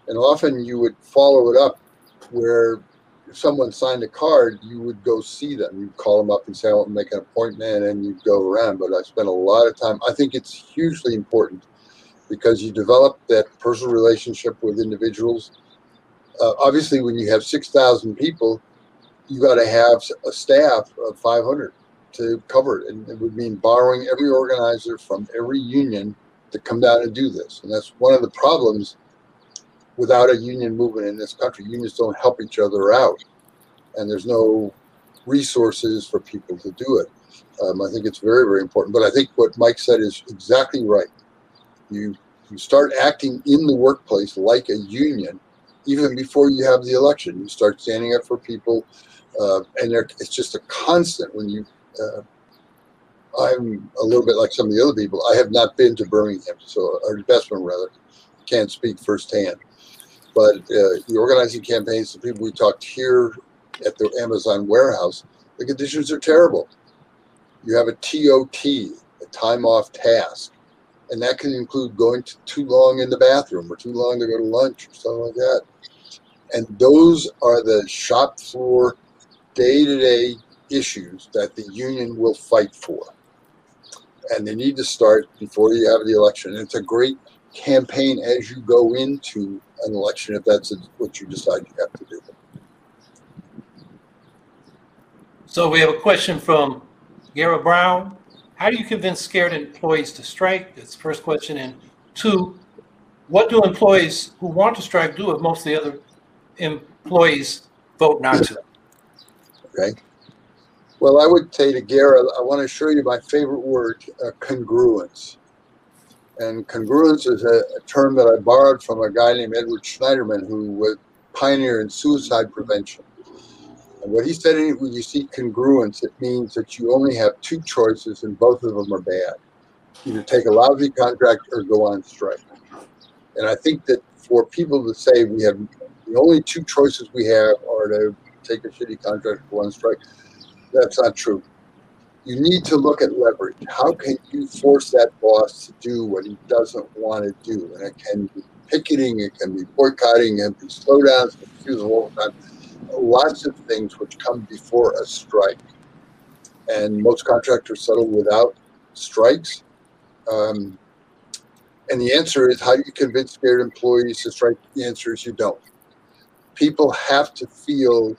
And often you would follow it up where if someone signed a card, you would go see them. You'd call them up and say, I want to make an appointment, and you'd go around. But I spent a lot of time. I think it's hugely important because you develop that personal relationship with individuals. Uh, obviously, when you have 6,000 people, you got to have a staff of 500 to cover it. And it would mean borrowing every organizer from every union to come down and do this. And that's one of the problems without a union movement in this country. Unions don't help each other out, and there's no resources for people to do it. Um, I think it's very, very important. But I think what Mike said is exactly right. You you start acting in the workplace like a union even before you have the election. You start standing up for people, uh, and it's just a constant when you uh, I'm a little bit like some of the other people. I have not been to Birmingham, so or Bessemer rather, can't speak firsthand. But uh, the organizing campaigns, the people we talked here at the Amazon warehouse, the conditions are terrible. You have a TOT, a time off task, and that can include going to too long in the bathroom or too long to go to lunch or something like that. And those are the shop floor, day to day issues that the union will fight for. And they need to start before you have the election. It's a great campaign as you go into an election if that's what you decide you have to do. So we have a question from Gara Brown. How do you convince scared employees to strike? That's the first question. And two, what do employees who want to strike do if most of the other employees vote not to? Okay. Well, I would say to Gara, I want to show you my favorite word, uh, congruence. And congruence is a, a, term that I borrowed from a guy named Edward Schneiderman, who was pioneer in suicide prevention. And what he said, when you see congruence, it means that you only have two choices and both of them are bad. Either take a lousy contract or go on strike. And I think that for people to say we have the only two choices we have are to take a shitty contract or go on strike, that's not true. You need to look at leverage. How can you force that boss to do what he doesn't want to do? And it can be picketing, it can be boycotting, it can be slowdowns, refusal all Lots of things which come before a strike. And most contractors settle without strikes. Um, and the answer is how do you convince scared employees to strike? The answer is you don't. People have to feel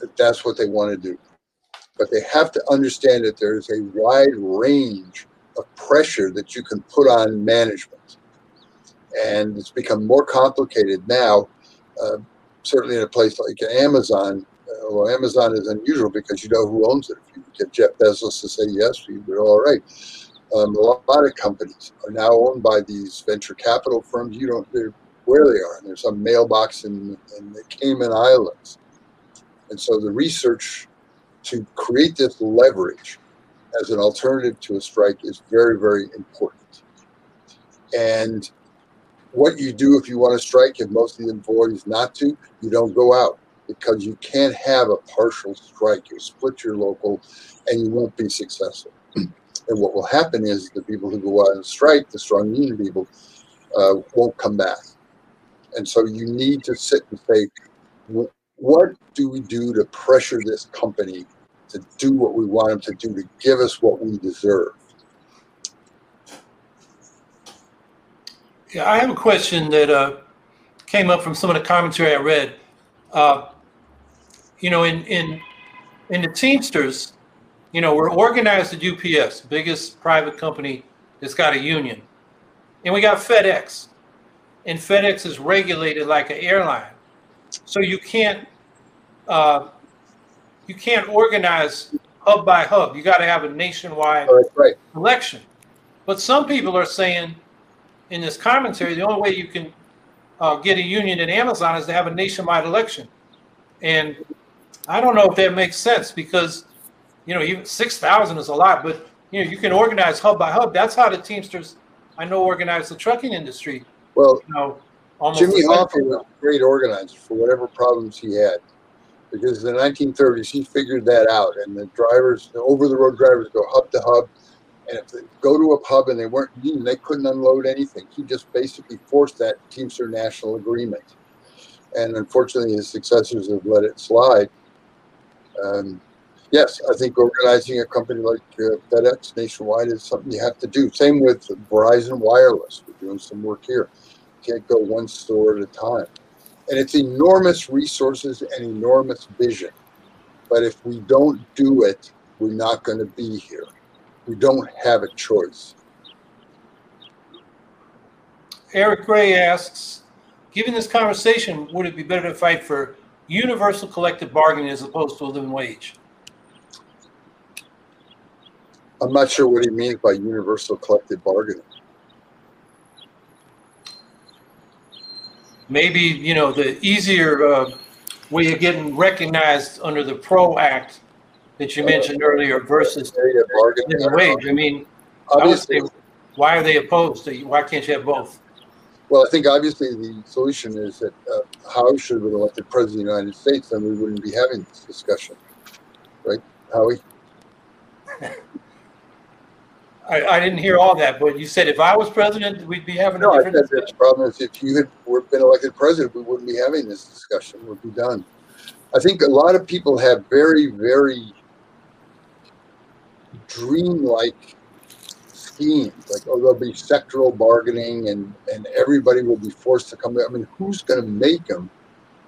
that that's what they want to do. But they have to understand that there's a wide range of pressure that you can put on management. And it's become more complicated now, uh, certainly in a place like Amazon. Uh, well, Amazon is unusual because you know who owns it. If you get Jeff Bezos to say yes, you're all right. Um, a lot of companies are now owned by these venture capital firms. You don't know where they are. And there's some mailbox in, in the Cayman Islands. And so the research to create this leverage as an alternative to a strike is very, very important. And what you do if you want to strike, if most of the employees not to, you don't go out because you can't have a partial strike. You split your local and you won't be successful. And what will happen is the people who go out and strike, the strong union people, uh, won't come back. And so you need to sit and say, what do we do to pressure this company to do what we want them to do, to give us what we deserve? Yeah, I have a question that uh, came up from some of the commentary I read. Uh, you know, in in in the Teamsters, you know, we're organized at UPS, biggest private company that's got a union. And we got FedEx. And FedEx is regulated like an airline. So you can't uh, you can't organize hub by hub. You got to have a nationwide right, right. election. But some people are saying in this commentary, the only way you can uh, get a union in Amazon is to have a nationwide election. And I don't know if that makes sense because you know, even six thousand is a lot, but you know, you can organize hub by hub. That's how the Teamsters I know organize the trucking industry. Well, you know, Jimmy Hoffa was a great organizer for whatever problems he had. Because in the 1930s, he figured that out, and the drivers, the over-the-road drivers, go hub to hub, and if they go to a pub and they weren't union, they couldn't unload anything. He just basically forced that Teamster National Agreement, and unfortunately, his successors have let it slide. Um, yes, I think organizing a company like uh, FedEx nationwide is something you have to do. Same with Verizon Wireless. We're doing some work here. You can't go one store at a time. And it's enormous resources and enormous vision. But if we don't do it, we're not going to be here. We don't have a choice. Eric Gray asks, given this conversation, would it be better to fight for universal collective bargaining as opposed to a living wage? I'm not sure what he means by universal collective bargaining. Maybe, you know, the easier uh, way of getting recognized under the PRO Act that you mentioned earlier versus the wage. I mean, obviously, why are they opposed? To, why can't you have both? Well, I think obviously the solution is that uh, Howie should have been elected president of the United States, then we wouldn't be having this discussion, right, Howie? I, I didn't hear all that, but you said if I was president, we'd be having no, a different I said the problem is if you had been elected president, we wouldn't be having this discussion. We'd be done. I think a lot of people have very, very dreamlike schemes, like oh, there'll be sectoral bargaining and and everybody will be forced to come. I mean, who's going to make them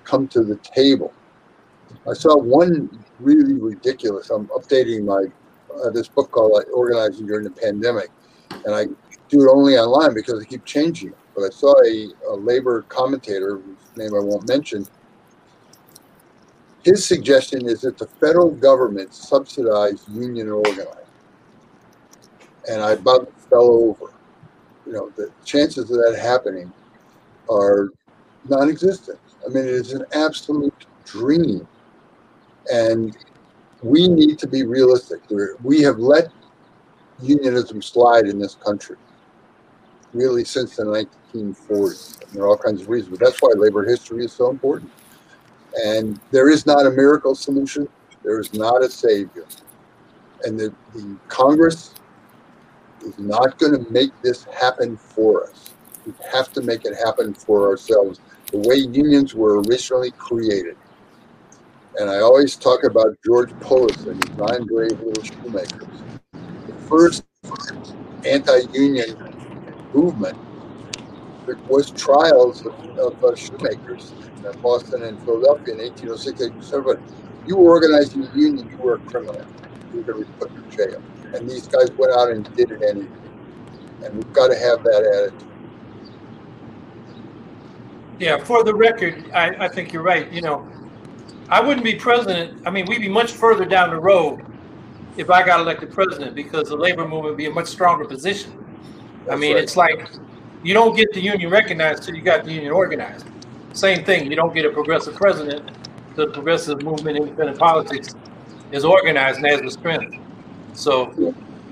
come to the table? I saw one really ridiculous. I'm updating my uh, this book called Organizing During the Pandemic, and I do it only online because I keep changing. But I saw a, a labor commentator, whose name I won't mention. His suggestion is that the federal government subsidize union organizing, and I about fell over you know, the chances of that happening are non-existent. I mean, it is an absolute dream, and we need to be realistic. We're, have let unionism slide in this country really since the 1940s. And there are all kinds of reasons, but that's why labor history is so important. And there is not a miracle solution. There is not a savior. And the, the Congress is not going to make this happen for us. We have to make it happen for ourselves the way unions were originally created. And I always talk about George Pullis and his nine brave little shoemakers. The first anti-union movement was trials of, of uh, shoemakers in Boston and Philadelphia in 1806, 1807. You were organizing a union, you were a criminal. You were going to be put in jail. And these guys went out and did it anyway. And we've got to have that attitude. Yeah, for the record, I, I think you're right. You know, I wouldn't be president. I mean, we'd be much further down the road if I got elected president because the labor movement would be a much stronger position. That's I mean, right. it's like you don't get the union recognized till you got the union organized. Same thing. You don't get a progressive president. The progressive movement, in independent politics, is organized and has the strength. So,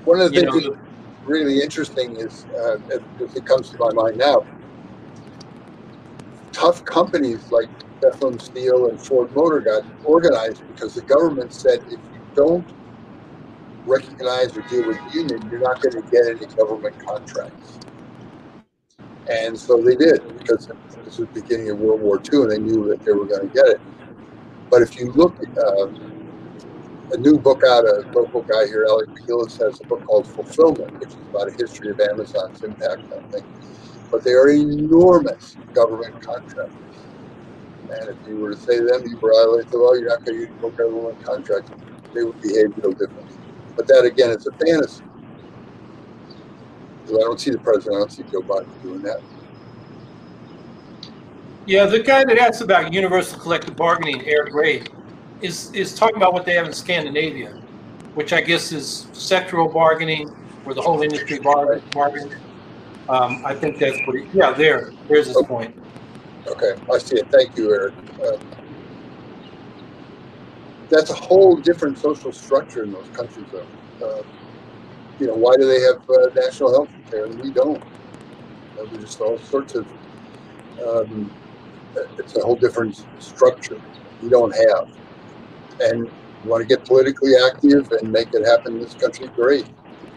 one of the things know, that's really interesting is, uh, it comes to my mind now, tough companies like Bethlehem Steel and Ford Motor got organized because the government said if you don't recognize or deal with the union, you're not going to get any government contracts. And so they did because this was the beginning of World War II and they knew that they were going to get it. But if you look at uh, a new book out, a local guy here, Alec MacGillis, has a book called Fulfillment, which is about a history of Amazon's impact on things. But they are enormous government contractors. And if you were to say to them, you violate the law, you're not going to use government contract, they would behave no differently. But that, again, is a fantasy. I don't see the president, I don't see Joe Biden doing that. Yeah, the guy that asked about universal collective bargaining, Eric Ray, is is talking about what they have in Scandinavia, which I guess is sectoral bargaining, where the whole industry bargains. Um, I think that's pretty. Yeah, there, there's his okay. point. Okay, I see it. Thank you, Eric. Uh, that's a whole different social structure in those countries, though. Uh, you know, why do they have uh, national health care and we don't? Know, there's just all sorts of. Um, it's a whole different structure we don't have, and you want to get politically active and make it happen in this country. Great,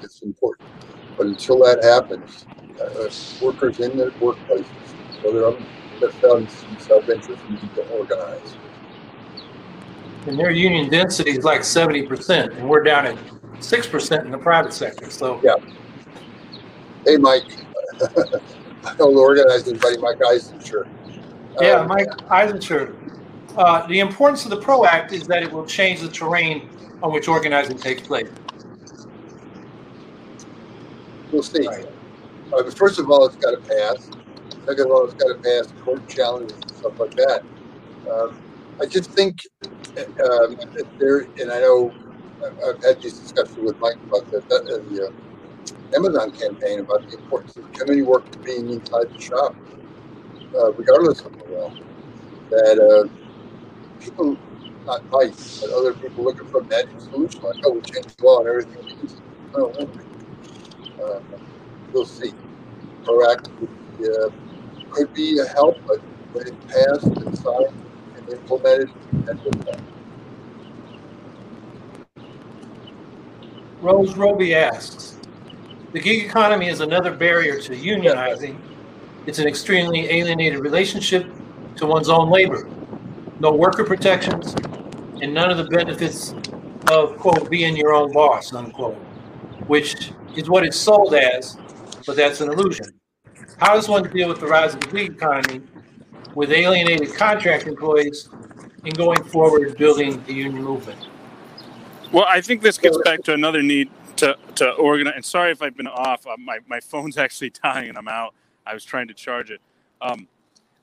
it's important. But until that happens, uh, workers in their workplaces, whether I'm found self-interest, need to organize. And their union density is like 70%, and we're down at six percent in the private sector. So yeah. Hey, Mike. I don't organize anybody, Mike Eisenscher. Yeah, um, Mike Eisenscher. Uh, the importance of the PRO Act is that it will change the terrain on which organizing takes place. We'll see. Right. Uh, but first of all, it's got to pass. It's got to pass court challenges and stuff like that. Um, I just think um, there, and I know I've had these discussions with Mike about the, the uh, Amazon campaign about the importance of committee work being inside the shop, uh, regardless of the law. That uh, people, not nice, but other people looking for a magic solution, like, oh, we changed the law and everything. Uh, we'll see. Proactive uh, could be a help, but when it passed and signed and implemented, that will help. Rose Roby asks, the gig economy is another barrier to unionizing. It's an extremely alienated relationship to one's own labor. No worker protections and none of the benefits of, quote, being your own boss, unquote, which is what it's sold as, but that's an illusion. How does one deal with the rise of the gig economy with alienated contract employees and going forward building the union movement? Well, I think this gets back to another need to, to organize. And sorry if I've been off. Uh, my, my phone's actually dying and I'm out. I was trying to charge it. Um,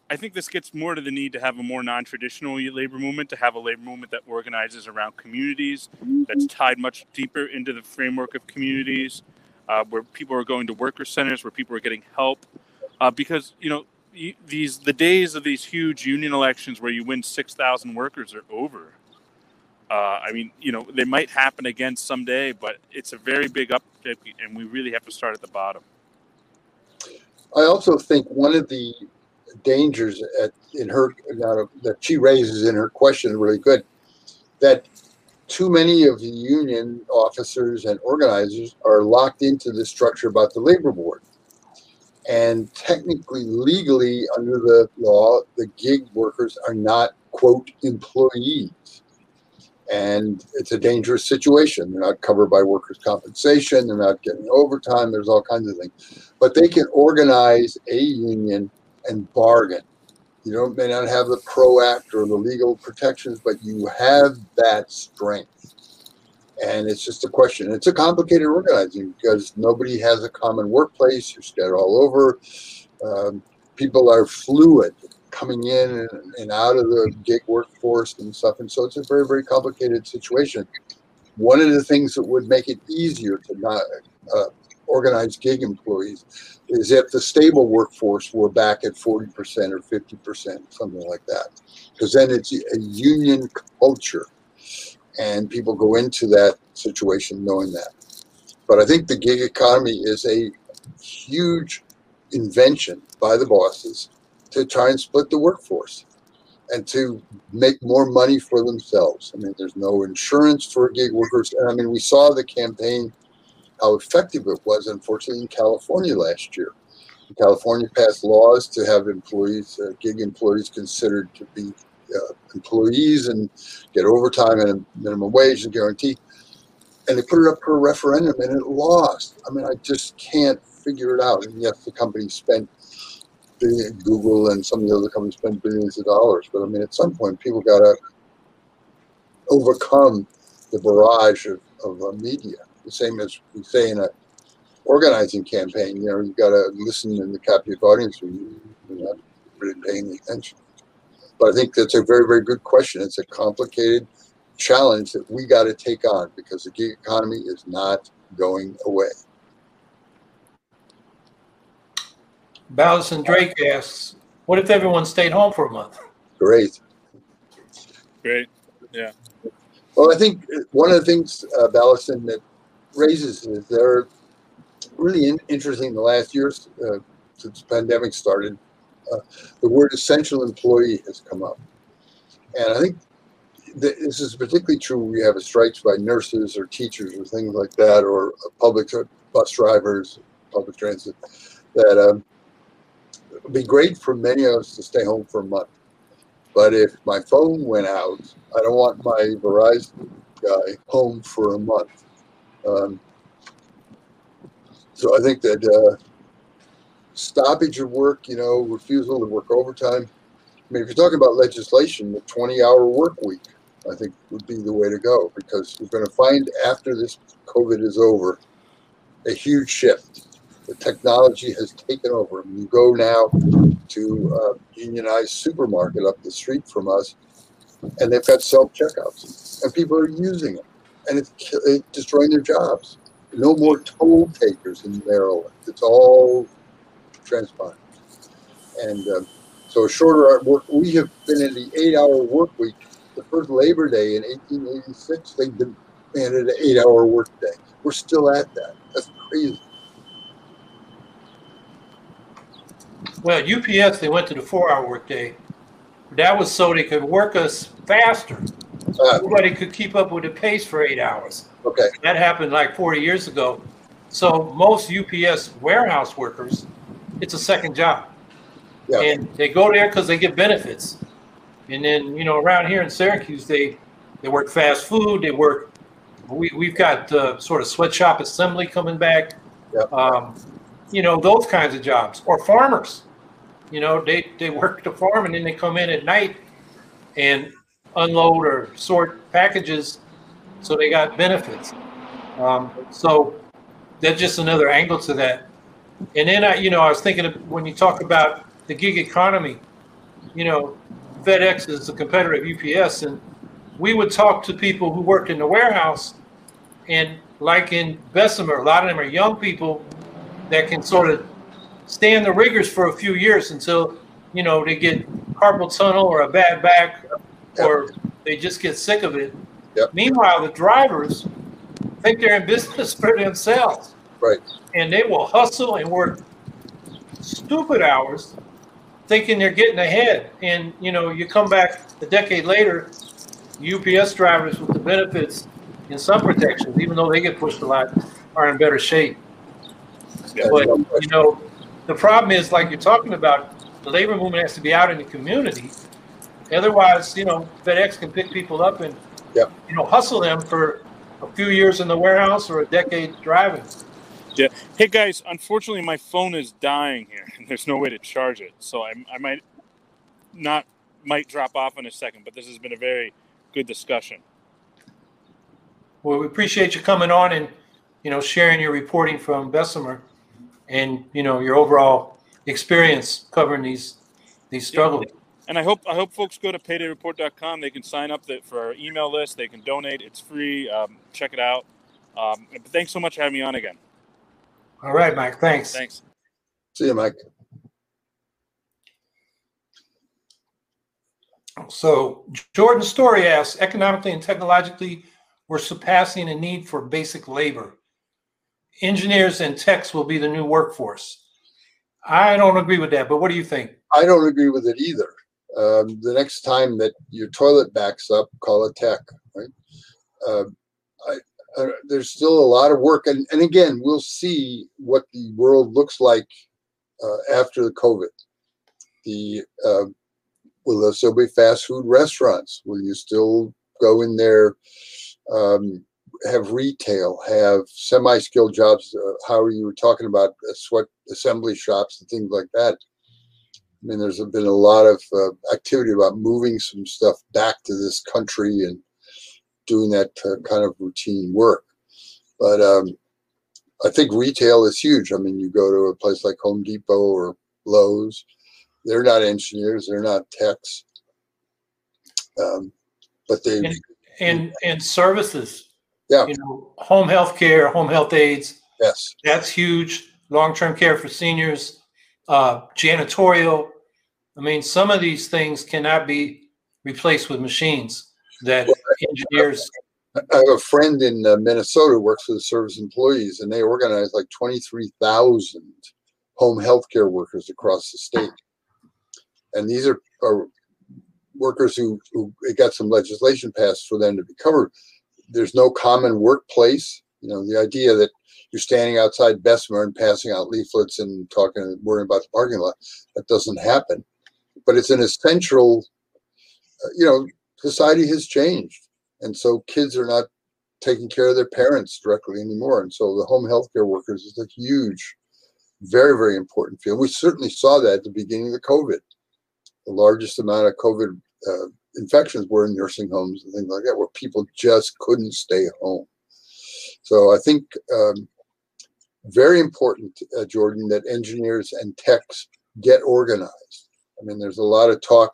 I think this gets more to the need to have a more non traditional labor movement, to have a labor movement that organizes around communities, that's tied much deeper into the framework of communities. uh, where people are going to worker centers, where people are getting help, uh, because you know these the days of these huge union elections where you win six thousand workers are over. Uh, I mean, you know, they might happen again someday, but it's a very big uptick, and we really have to start at the bottom. I also think one of the dangers at, in her that she raises in her question really good that too many of the union officers and organizers are locked into the structure about the labor board. And technically, legally, under the law, the gig workers are not, quote, employees and it's a dangerous situation. They're not covered by workers' compensation. They're not getting overtime. There's all kinds of things, but they can organize a union and bargain. You don't may not have the PRO Act or the legal protections, but you have that strength. And it's just a question. It's a complicated organizing because nobody has a common workplace. You're scattered all over. Um, people are fluid coming in and, out of the gig workforce and stuff. And so it's a very, very complicated situation. One of the things that would make it easier to not uh, organize gig employees is if the stable workforce were back at 40% or 50%, something like that. Because then it's a union culture and people go into that situation knowing that. But I think the gig economy is a huge invention by the bosses to try and split the workforce and to make more money for themselves. I mean, there's no insurance for gig workers. And I mean, we saw the campaign, how effective it was, unfortunately, in California last year. California passed laws to have employees, uh, gig employees, considered to be uh, employees and get overtime and minimum wage and guarantee. And they put it up for a referendum and it lost. I mean, I just can't figure it out. And yes, the company spent Google and some of the other companies spend billions of dollars. But I mean, at some point, people got to overcome the barrage of, of uh, media. The same as we say in a organizing campaign. You know, you got to listen in the captive audience when you're not really paying attention. But I think that's a very, very good question. It's a complicated challenge that we got to take on because the gig economy is not going away. Ballison Drake asks, what if everyone stayed home for a month? Great. Great. Yeah. Well, I think one of the things, uh, Ballison, that raises is they're really in, interesting in the last years uh, since the pandemic started. Uh, the word essential employee has come up. And I think this is particularly true when we have strikes by nurses or teachers or things like that, or public bus drivers, public transit, that um, would be great for many of us to stay home for a month. But if my phone went out, I don't want my Verizon guy home for a month. Um, so I think that uh, stoppage of work, you know, refusal to work overtime. I mean, if you're talking about legislation, the 20 hour work week, I think would be the way to go because we're going to find after this COVID is over a huge shift the technology has taken over. I mean, you go now to a unionized supermarket up the street from us, and they've got self checkouts, and people are using them, and it's, it's destroying their jobs. No more toll takers in Maryland. It's all transparent. And uh, so, a shorter work. We have been in the eight-hour work week. The first Labor Day in 1886, they demanded an eight-hour work day. We're still at that. That's crazy. Well, UPS, they went to the four hour workday. That was so they could work us faster. Uh, Everybody could keep up with the pace for eight hours. Okay. That happened like 40 years ago. So most UPS warehouse workers, it's a second job. Yeah. And they go there because they get benefits. And then, you know, around here in Syracuse, they they work fast food. They work. We we've got uh, sort of sweatshop assembly coming back. Yep. Um, you know those kinds of jobs or farmers you know they they work the farm and then they come in at night and unload or sort packages so they got benefits um, so that's just another angle to that and then i you know i was thinking of when you talk about the gig economy you know fedex is a competitor of ups and we would talk to people who worked in the warehouse and like in Bessemer, a lot of them are young people that can sort of stay in the rigors for a few years until you know they get carpal tunnel or a bad back or they just get sick of it. Yep. Meanwhile, the drivers think they're in business for themselves. Right. And they will hustle and work stupid hours thinking they're getting ahead. And you know, you come back a decade later, UPS drivers with the benefits and some protections, even though they get pushed a lot, are in better shape. Yeah, But no you know, the problem is, like you're talking about, the labor movement has to be out in the community. Otherwise, you know, FedEx can pick people up and Yep. you know hustle them for a few years in the warehouse or a decade driving. Hey guys, unfortunately my phone is dying here, and there's no way to charge it, so I, I might not might drop off in a second. But this has been a very good discussion. Well, we appreciate you coming on and you know sharing your reporting from Bessemer and you know your overall experience covering these these struggles. And I hope I hope folks go to paydayreport.com. They can sign up that for our email list. They can donate. It's free. Um, check it out. Um, thanks so much for having me on again. All right, Mike. Thanks. Thanks. See you, Mike. So Jordan Story asks, economically and technologically, we're surpassing a need for basic labor. Engineers and techs will be the new workforce. I don't agree with that, but what do you think? I don't agree with it either. Um, the next time that your toilet backs up, call a tech, right? Uh, I, uh, there's still a lot of work, and, and again, we'll see what the world looks like uh, after the COVID. The uh, will there still be fast food restaurants? Will you still go in there? Um, have retail, have semi-skilled jobs. Uh, how are you talking about uh, sweat assembly shops and things like that. I mean, there's been a lot of uh, activity about moving some stuff back to this country and doing that kind of routine work. But um, I think retail is huge. I mean, you go to a place like Home Depot or Lowe's, they're not engineers, they're not techs, um, but they, And and, and services. Yeah. You know, home health care, home health aides, yes, that's huge. Long-term care for seniors, uh, janitorial. I mean, some of these things cannot be replaced with machines that engineers. I have a friend in uh, Minnesota who works for the service employees, and they organize like 23,000 home health care workers across the state. And these are, are workers who, who it got some legislation passed for them to be covered. There's no common workplace. You know, the idea that you're standing outside Bessemer and passing out leaflets and talking and worrying about the parking lot, that doesn't happen. But it's an essential, uh, you know, society has changed. And so kids are not taking care of their parents directly anymore. And so the home health care workers is a huge very very important field. We certainly saw that at the beginning of the covid. The largest amount of covid uh, infections were in nursing homes and things like that where people just couldn't stay home. So i think um, very important uh, jordan that engineers and techs get organized. I mean there's a lot of talk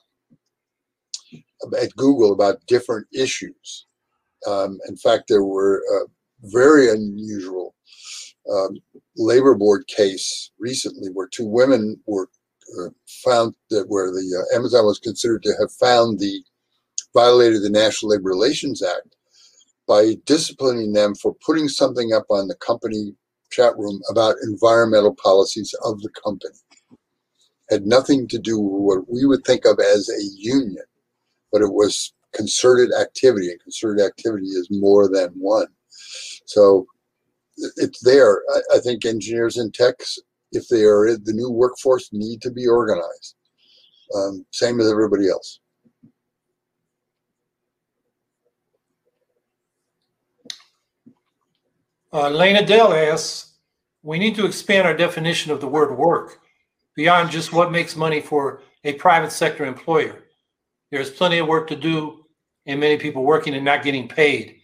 at Google about different issues. Um, in fact, there were a very unusual um, labor board case recently where two women were uh, found that where the uh, Amazon was considered to have found the violated the National Labor Relations Act by disciplining them for putting something up on the company chat room about environmental policies of the company. Had nothing to do with what we would think of as a union but it was concerted activity, and concerted activity is more than one. So it's there. I, I think engineers and techs, if they are in the new workforce, need to be organized. Um, same as everybody else. Uh, Lena Dell asks, we need to expand our definition of the word work beyond just what makes money for a private sector employer. There's plenty of work to do and many people working and not getting paid.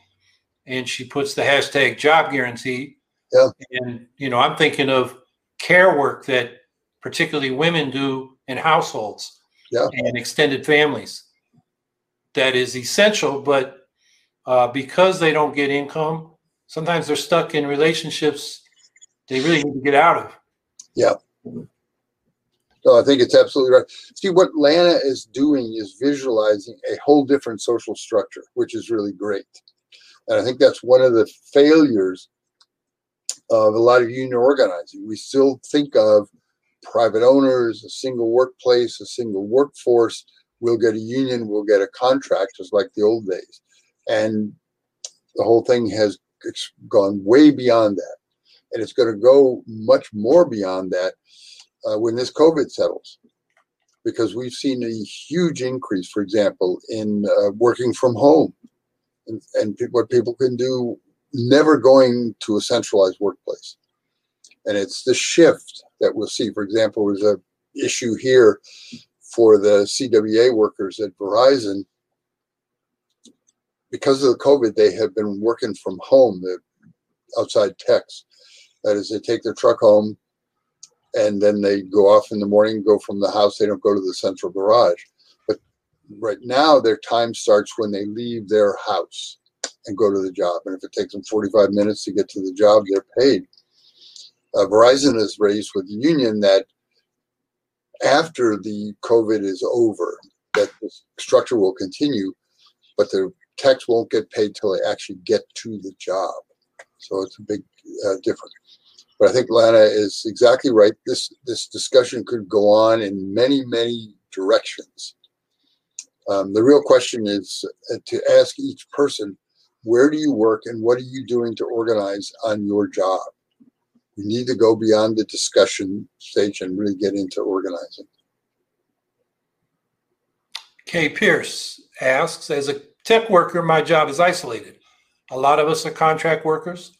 And she puts the hashtag job guarantee. Yeah. And, you know, I'm thinking of care work that particularly women do in households Yeah. and extended families. That is essential, but uh, because they don't get income, sometimes they're stuck in relationships they really need to get out of. Yeah. So I think it's absolutely right. See, what Lana is doing is visualizing a whole different social structure, which is really great. And I think that's one of the failures of a lot of union organizing. We still think of private owners, a single workplace, a single workforce. We'll get a union, we'll get a contract, just like the old days. And the whole thing has gone way beyond that. And it's going to go much more beyond that uh, when this COVID settles. Because we've seen a huge increase, for example, in uh, working from home and, and pe- what people can do, never going to a centralized workplace. And it's the shift that we'll see. For example, there's a issue here for the CWA workers at Verizon. Because of the COVID, they have been working from home, the outside techs. That is, they take their truck home and then they go off in the morning, go from the house. They don't go to the central garage. But right now, their time starts when they leave their house and go to the job. And if it takes them 45 minutes to get to the job, they're paid. Uh, Verizon has raised with the union that after the COVID is over, that the structure will continue, but the techs won't get paid till they actually get to the job. So it's a big uh, difference. But I think Lana is exactly right. This this discussion could go on in many many directions. Um, the real question is uh, to ask each person, where do you work and what are you doing to organize on your job? We need to go beyond the discussion stage and really get into organizing. Kay Pierce asks, as a tech worker, my job is isolated. A lot of us are contract workers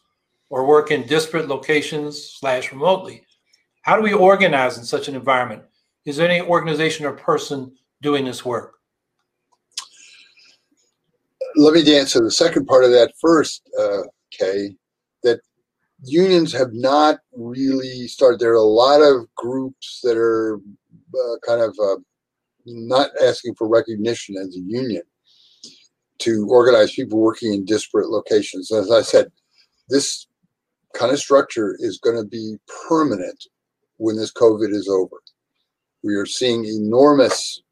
or work in disparate locations slash remotely. How do we organize in such an environment? Is there any organization or person doing this work? Let me answer the second part of that first, uh, Kay. That unions have not really started. There are a lot of groups that are uh, kind of uh, not asking for recognition as a union to organize people working in disparate locations. As I said, this kind of structure is going to be permanent when this COVID is over. We are seeing enormous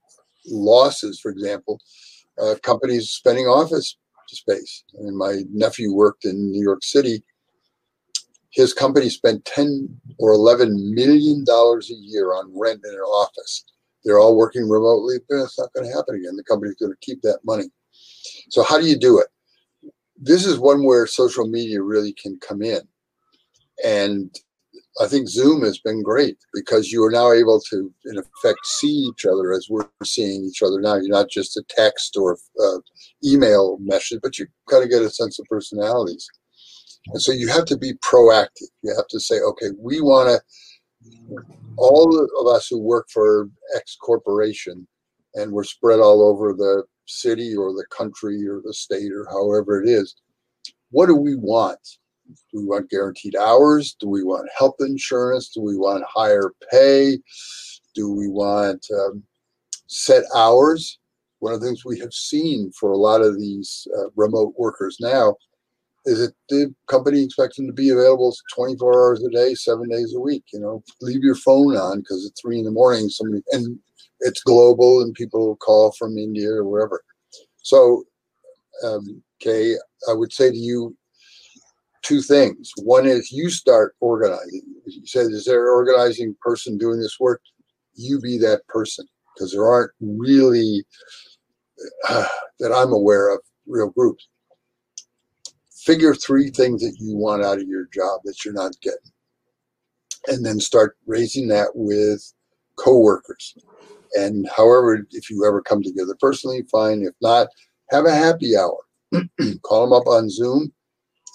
losses, for example, uh, companies spending office space. I mean, my nephew worked in New York City. His company spent 10 or 11 million dollars a year on rent in an office. They're all working remotely, but it's not going to happen again. The company's going to keep that money. So, how do you do it? This is one where social media really can come in and I think Zoom has been great because you are now able to, in effect, see each other as we're seeing each other now. You're not just a text or uh, email message, but you kind of get a sense of personalities. And so you have to be proactive. You have to say, okay, we want to, all of us who work for X corporation and we're spread all over the city or the country or the state or however it is, what do we want? Do we want guaranteed hours? Do we want health insurance? Do we want higher pay? Do we want um, set hours? One of the things we have seen for a lot of these uh, remote workers now is that the company expects them to be available 24 hours a day, seven days a week. You know, leave your phone on because at three in the morning, somebody and it's global and people call from India or wherever. So, um, Kay, I would say to you, two things. One is you start organizing. You said, is there an organizing person doing this work? You be that person because there aren't really, uh, that I'm aware of, real groups. Figure three things that you want out of your job that you're not getting. And then start raising that with coworkers. And however, if you ever come together personally, fine. If not, have a happy hour. Call them up on Zoom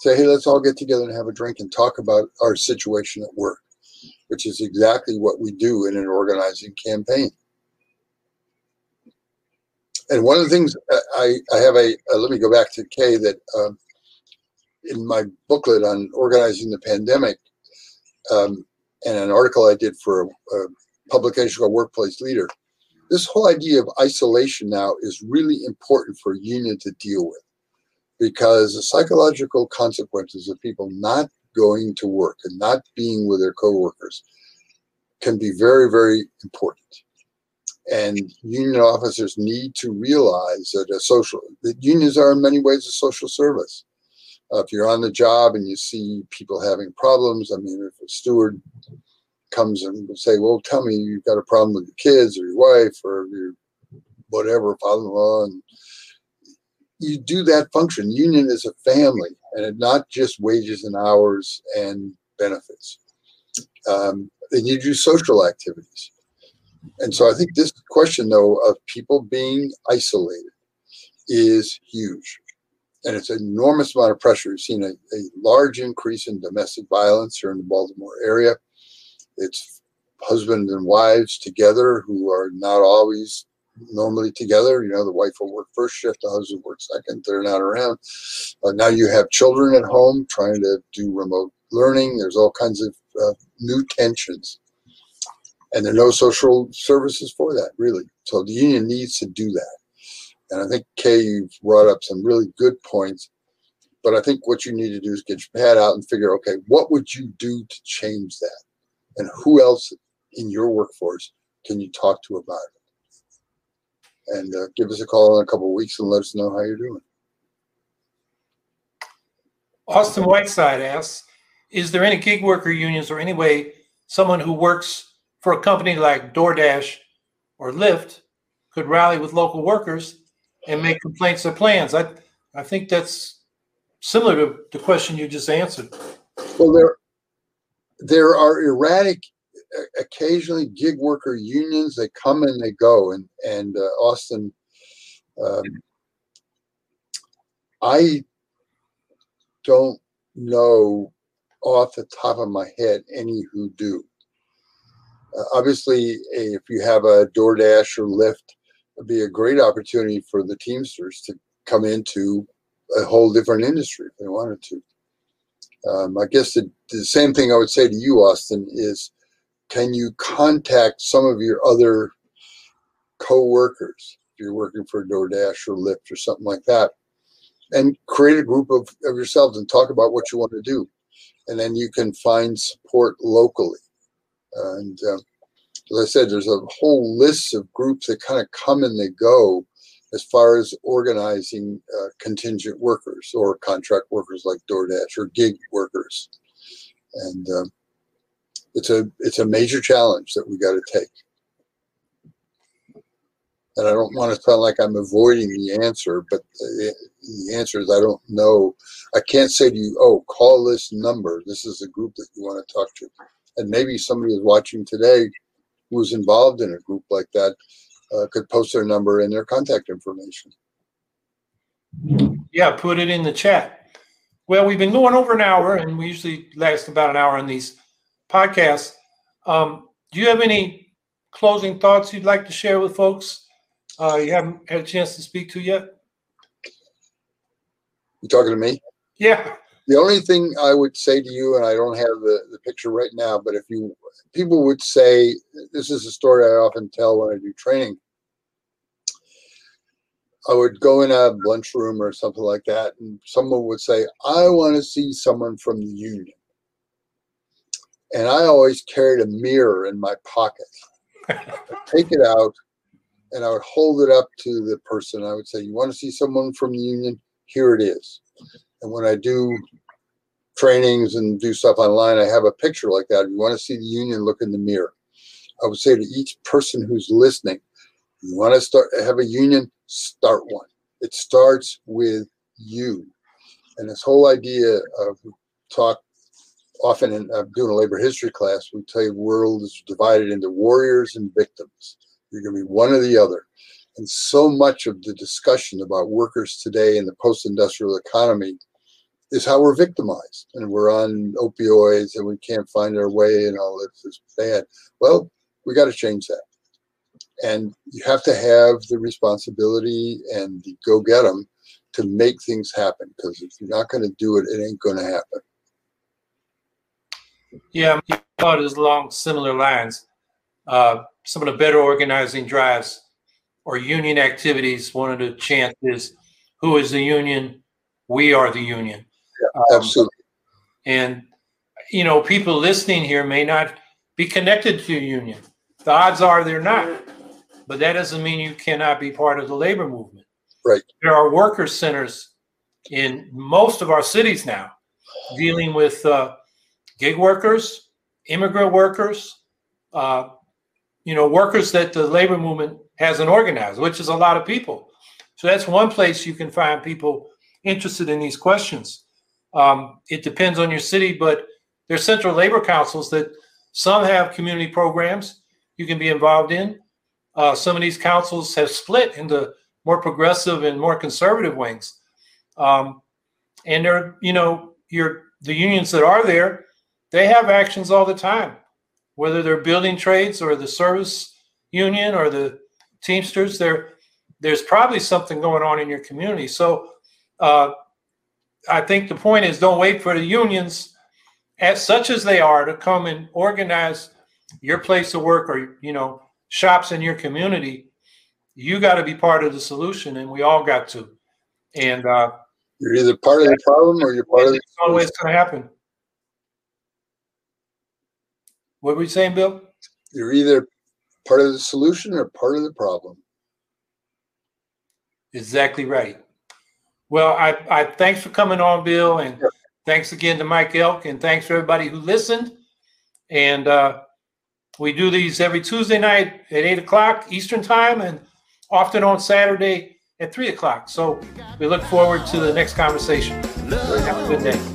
say, hey, let's all get together and have a drink and talk about our situation at work, which is exactly what we do in an organizing campaign. And one of the things I, I have a, uh, let me go back to Kay that um, in my booklet on organizing the pandemic um, and an article I did for a, a publication called Workplace Leader, this whole idea of isolation now is really important for a union to deal with because the psychological consequences of people not going to work and not being with their coworkers can be very, very important. And union officers need to realize that a social that unions are in many ways a social service. Uh, if you're on the job and you see people having problems, I mean, if a steward comes and will say, "Well, tell me you've got a problem with your kids or your wife or your whatever father-in-law," and you do that function. Union is a family, and not just wages and hours and benefits. Um, and you do social activities. And so I think this question, though, of people being isolated is huge. And it's an enormous amount of pressure. We've seen a, a large increase in domestic violence here in the Baltimore area. It's husbands and wives together who are not always normally together. You know, the wife will work first shift, the husband works second. They're not around. Uh, now you have children at home trying to do remote learning. There's all kinds of uh, new tensions, and there are no social services for that really. So the union needs to do that. And I think Kay, you've brought up some really good points. But I think what you need to do is get your pad out and figure, okay, what would you do to change that? And who else in your workforce can you talk to about it? And uh, give us a call in a couple of weeks and let us know how you're doing. Austin Whiteside asks, is there any gig worker unions or any way someone who works for a company like DoorDash or Lyft could rally with local workers and make complaints or plans? I, I think that's similar to the question you just answered. Well, there, there are erratic occasionally gig worker unions they come and they go and and uh, austin um, i don't know off the top of my head any who do. Uh, obviously if you have a doordash or lyft it'd be a great opportunity for the teamsters to come into a whole different industry if they wanted to. Um, i guess the, the same thing i would say to you austin is can you contact some of your other co-workers if you're working for DoorDash or Lyft or something like that? And create a group of, of yourselves and talk about what you want to do. And then you can find support locally. And uh, as I said, there's a whole list of groups that kind of come and they go as far as organizing uh, contingent workers or contract workers like DoorDash or gig workers. And um, it's a it's a major challenge that we got to take. And I don't want to sound like I'm avoiding the answer, but the, the answer is I don't know. I can't say to you, "Oh, call this number. This is a group that you want to talk to." And maybe somebody is watching today who's involved in a group like that uh, could post their number and their contact information. Yeah, put it in the chat. Well, we've been going over an hour, and we usually last about an hour on these podcast. Um, do you have any closing thoughts you'd like to share with folks uh, you haven't had a chance to speak to yet? You talking to me? Yeah. The only thing I would say to you, and I don't have the, the picture right now, but if you people would say, this is a story I often tell when I do training. I would go in a lunchroom or something like that, and someone would say, I want to see someone from the union and I always carried a mirror in my pocket. I'd take it out and I would hold it up to the person. I would say, You want to see someone from the union? Here it is. And when I do trainings and do stuff online, I have a picture like that. If you want to see the union, look in the mirror. I would say to each person who's listening, you want to start have a union, start one. It starts with you. And this whole idea of talk often in uh, doing a labor history class, we tell you the world is divided into warriors and victims. You're going to be one or the other. And so much of the discussion about workers today in the post industrial economy is how we're victimized and we're on opioids and we can't find our way and all this is bad. Well, we got to change that. And you have to have the responsibility and the go get them to make things happen because if you're not going to do it, it ain't going to happen. Yeah, I thought is along similar lines. Uh, some of the better organizing drives or union activities, one of the chants is who is the union we are the union. Um, Absolutely. and, you know, people listening here may not be connected to a union. The odds are they're not. But that doesn't mean you cannot be part of the labor movement. Right. There are worker centers in most of our cities now dealing with uh, gig workers, immigrant workers, uh, you know, workers that the labor movement hasn't organized, which is a lot of people. So that's one place you can find people interested in these questions. Um, it depends on your city, but there's central labor councils that some have community programs you can be involved in. Uh, some of these councils have split into more progressive and more conservative wings. Um, and they're, you know, your the unions that are there, they have actions all the time, whether they're building trades or the service union or the Teamsters. There, there's probably something going on in your community. So, uh, I think the point is, don't wait for the unions, as such as they are, to come and organize your place of work or you know shops in your community. You got to be part of the solution, and we all got to. And uh, You're either part of the problem or you're part of the it's always going to happen. What were you saying, Bill? you're either part of the solution or part of the problem. Exactly right. Well, I, I thanks for coming on, Bill, and thanks again to Mike Elk, and thanks for everybody who listened. And uh, we do these every Tuesday night at eight o'clock Eastern time, and often on Saturday at three o'clock. So we look forward to the next conversation. Have a good day.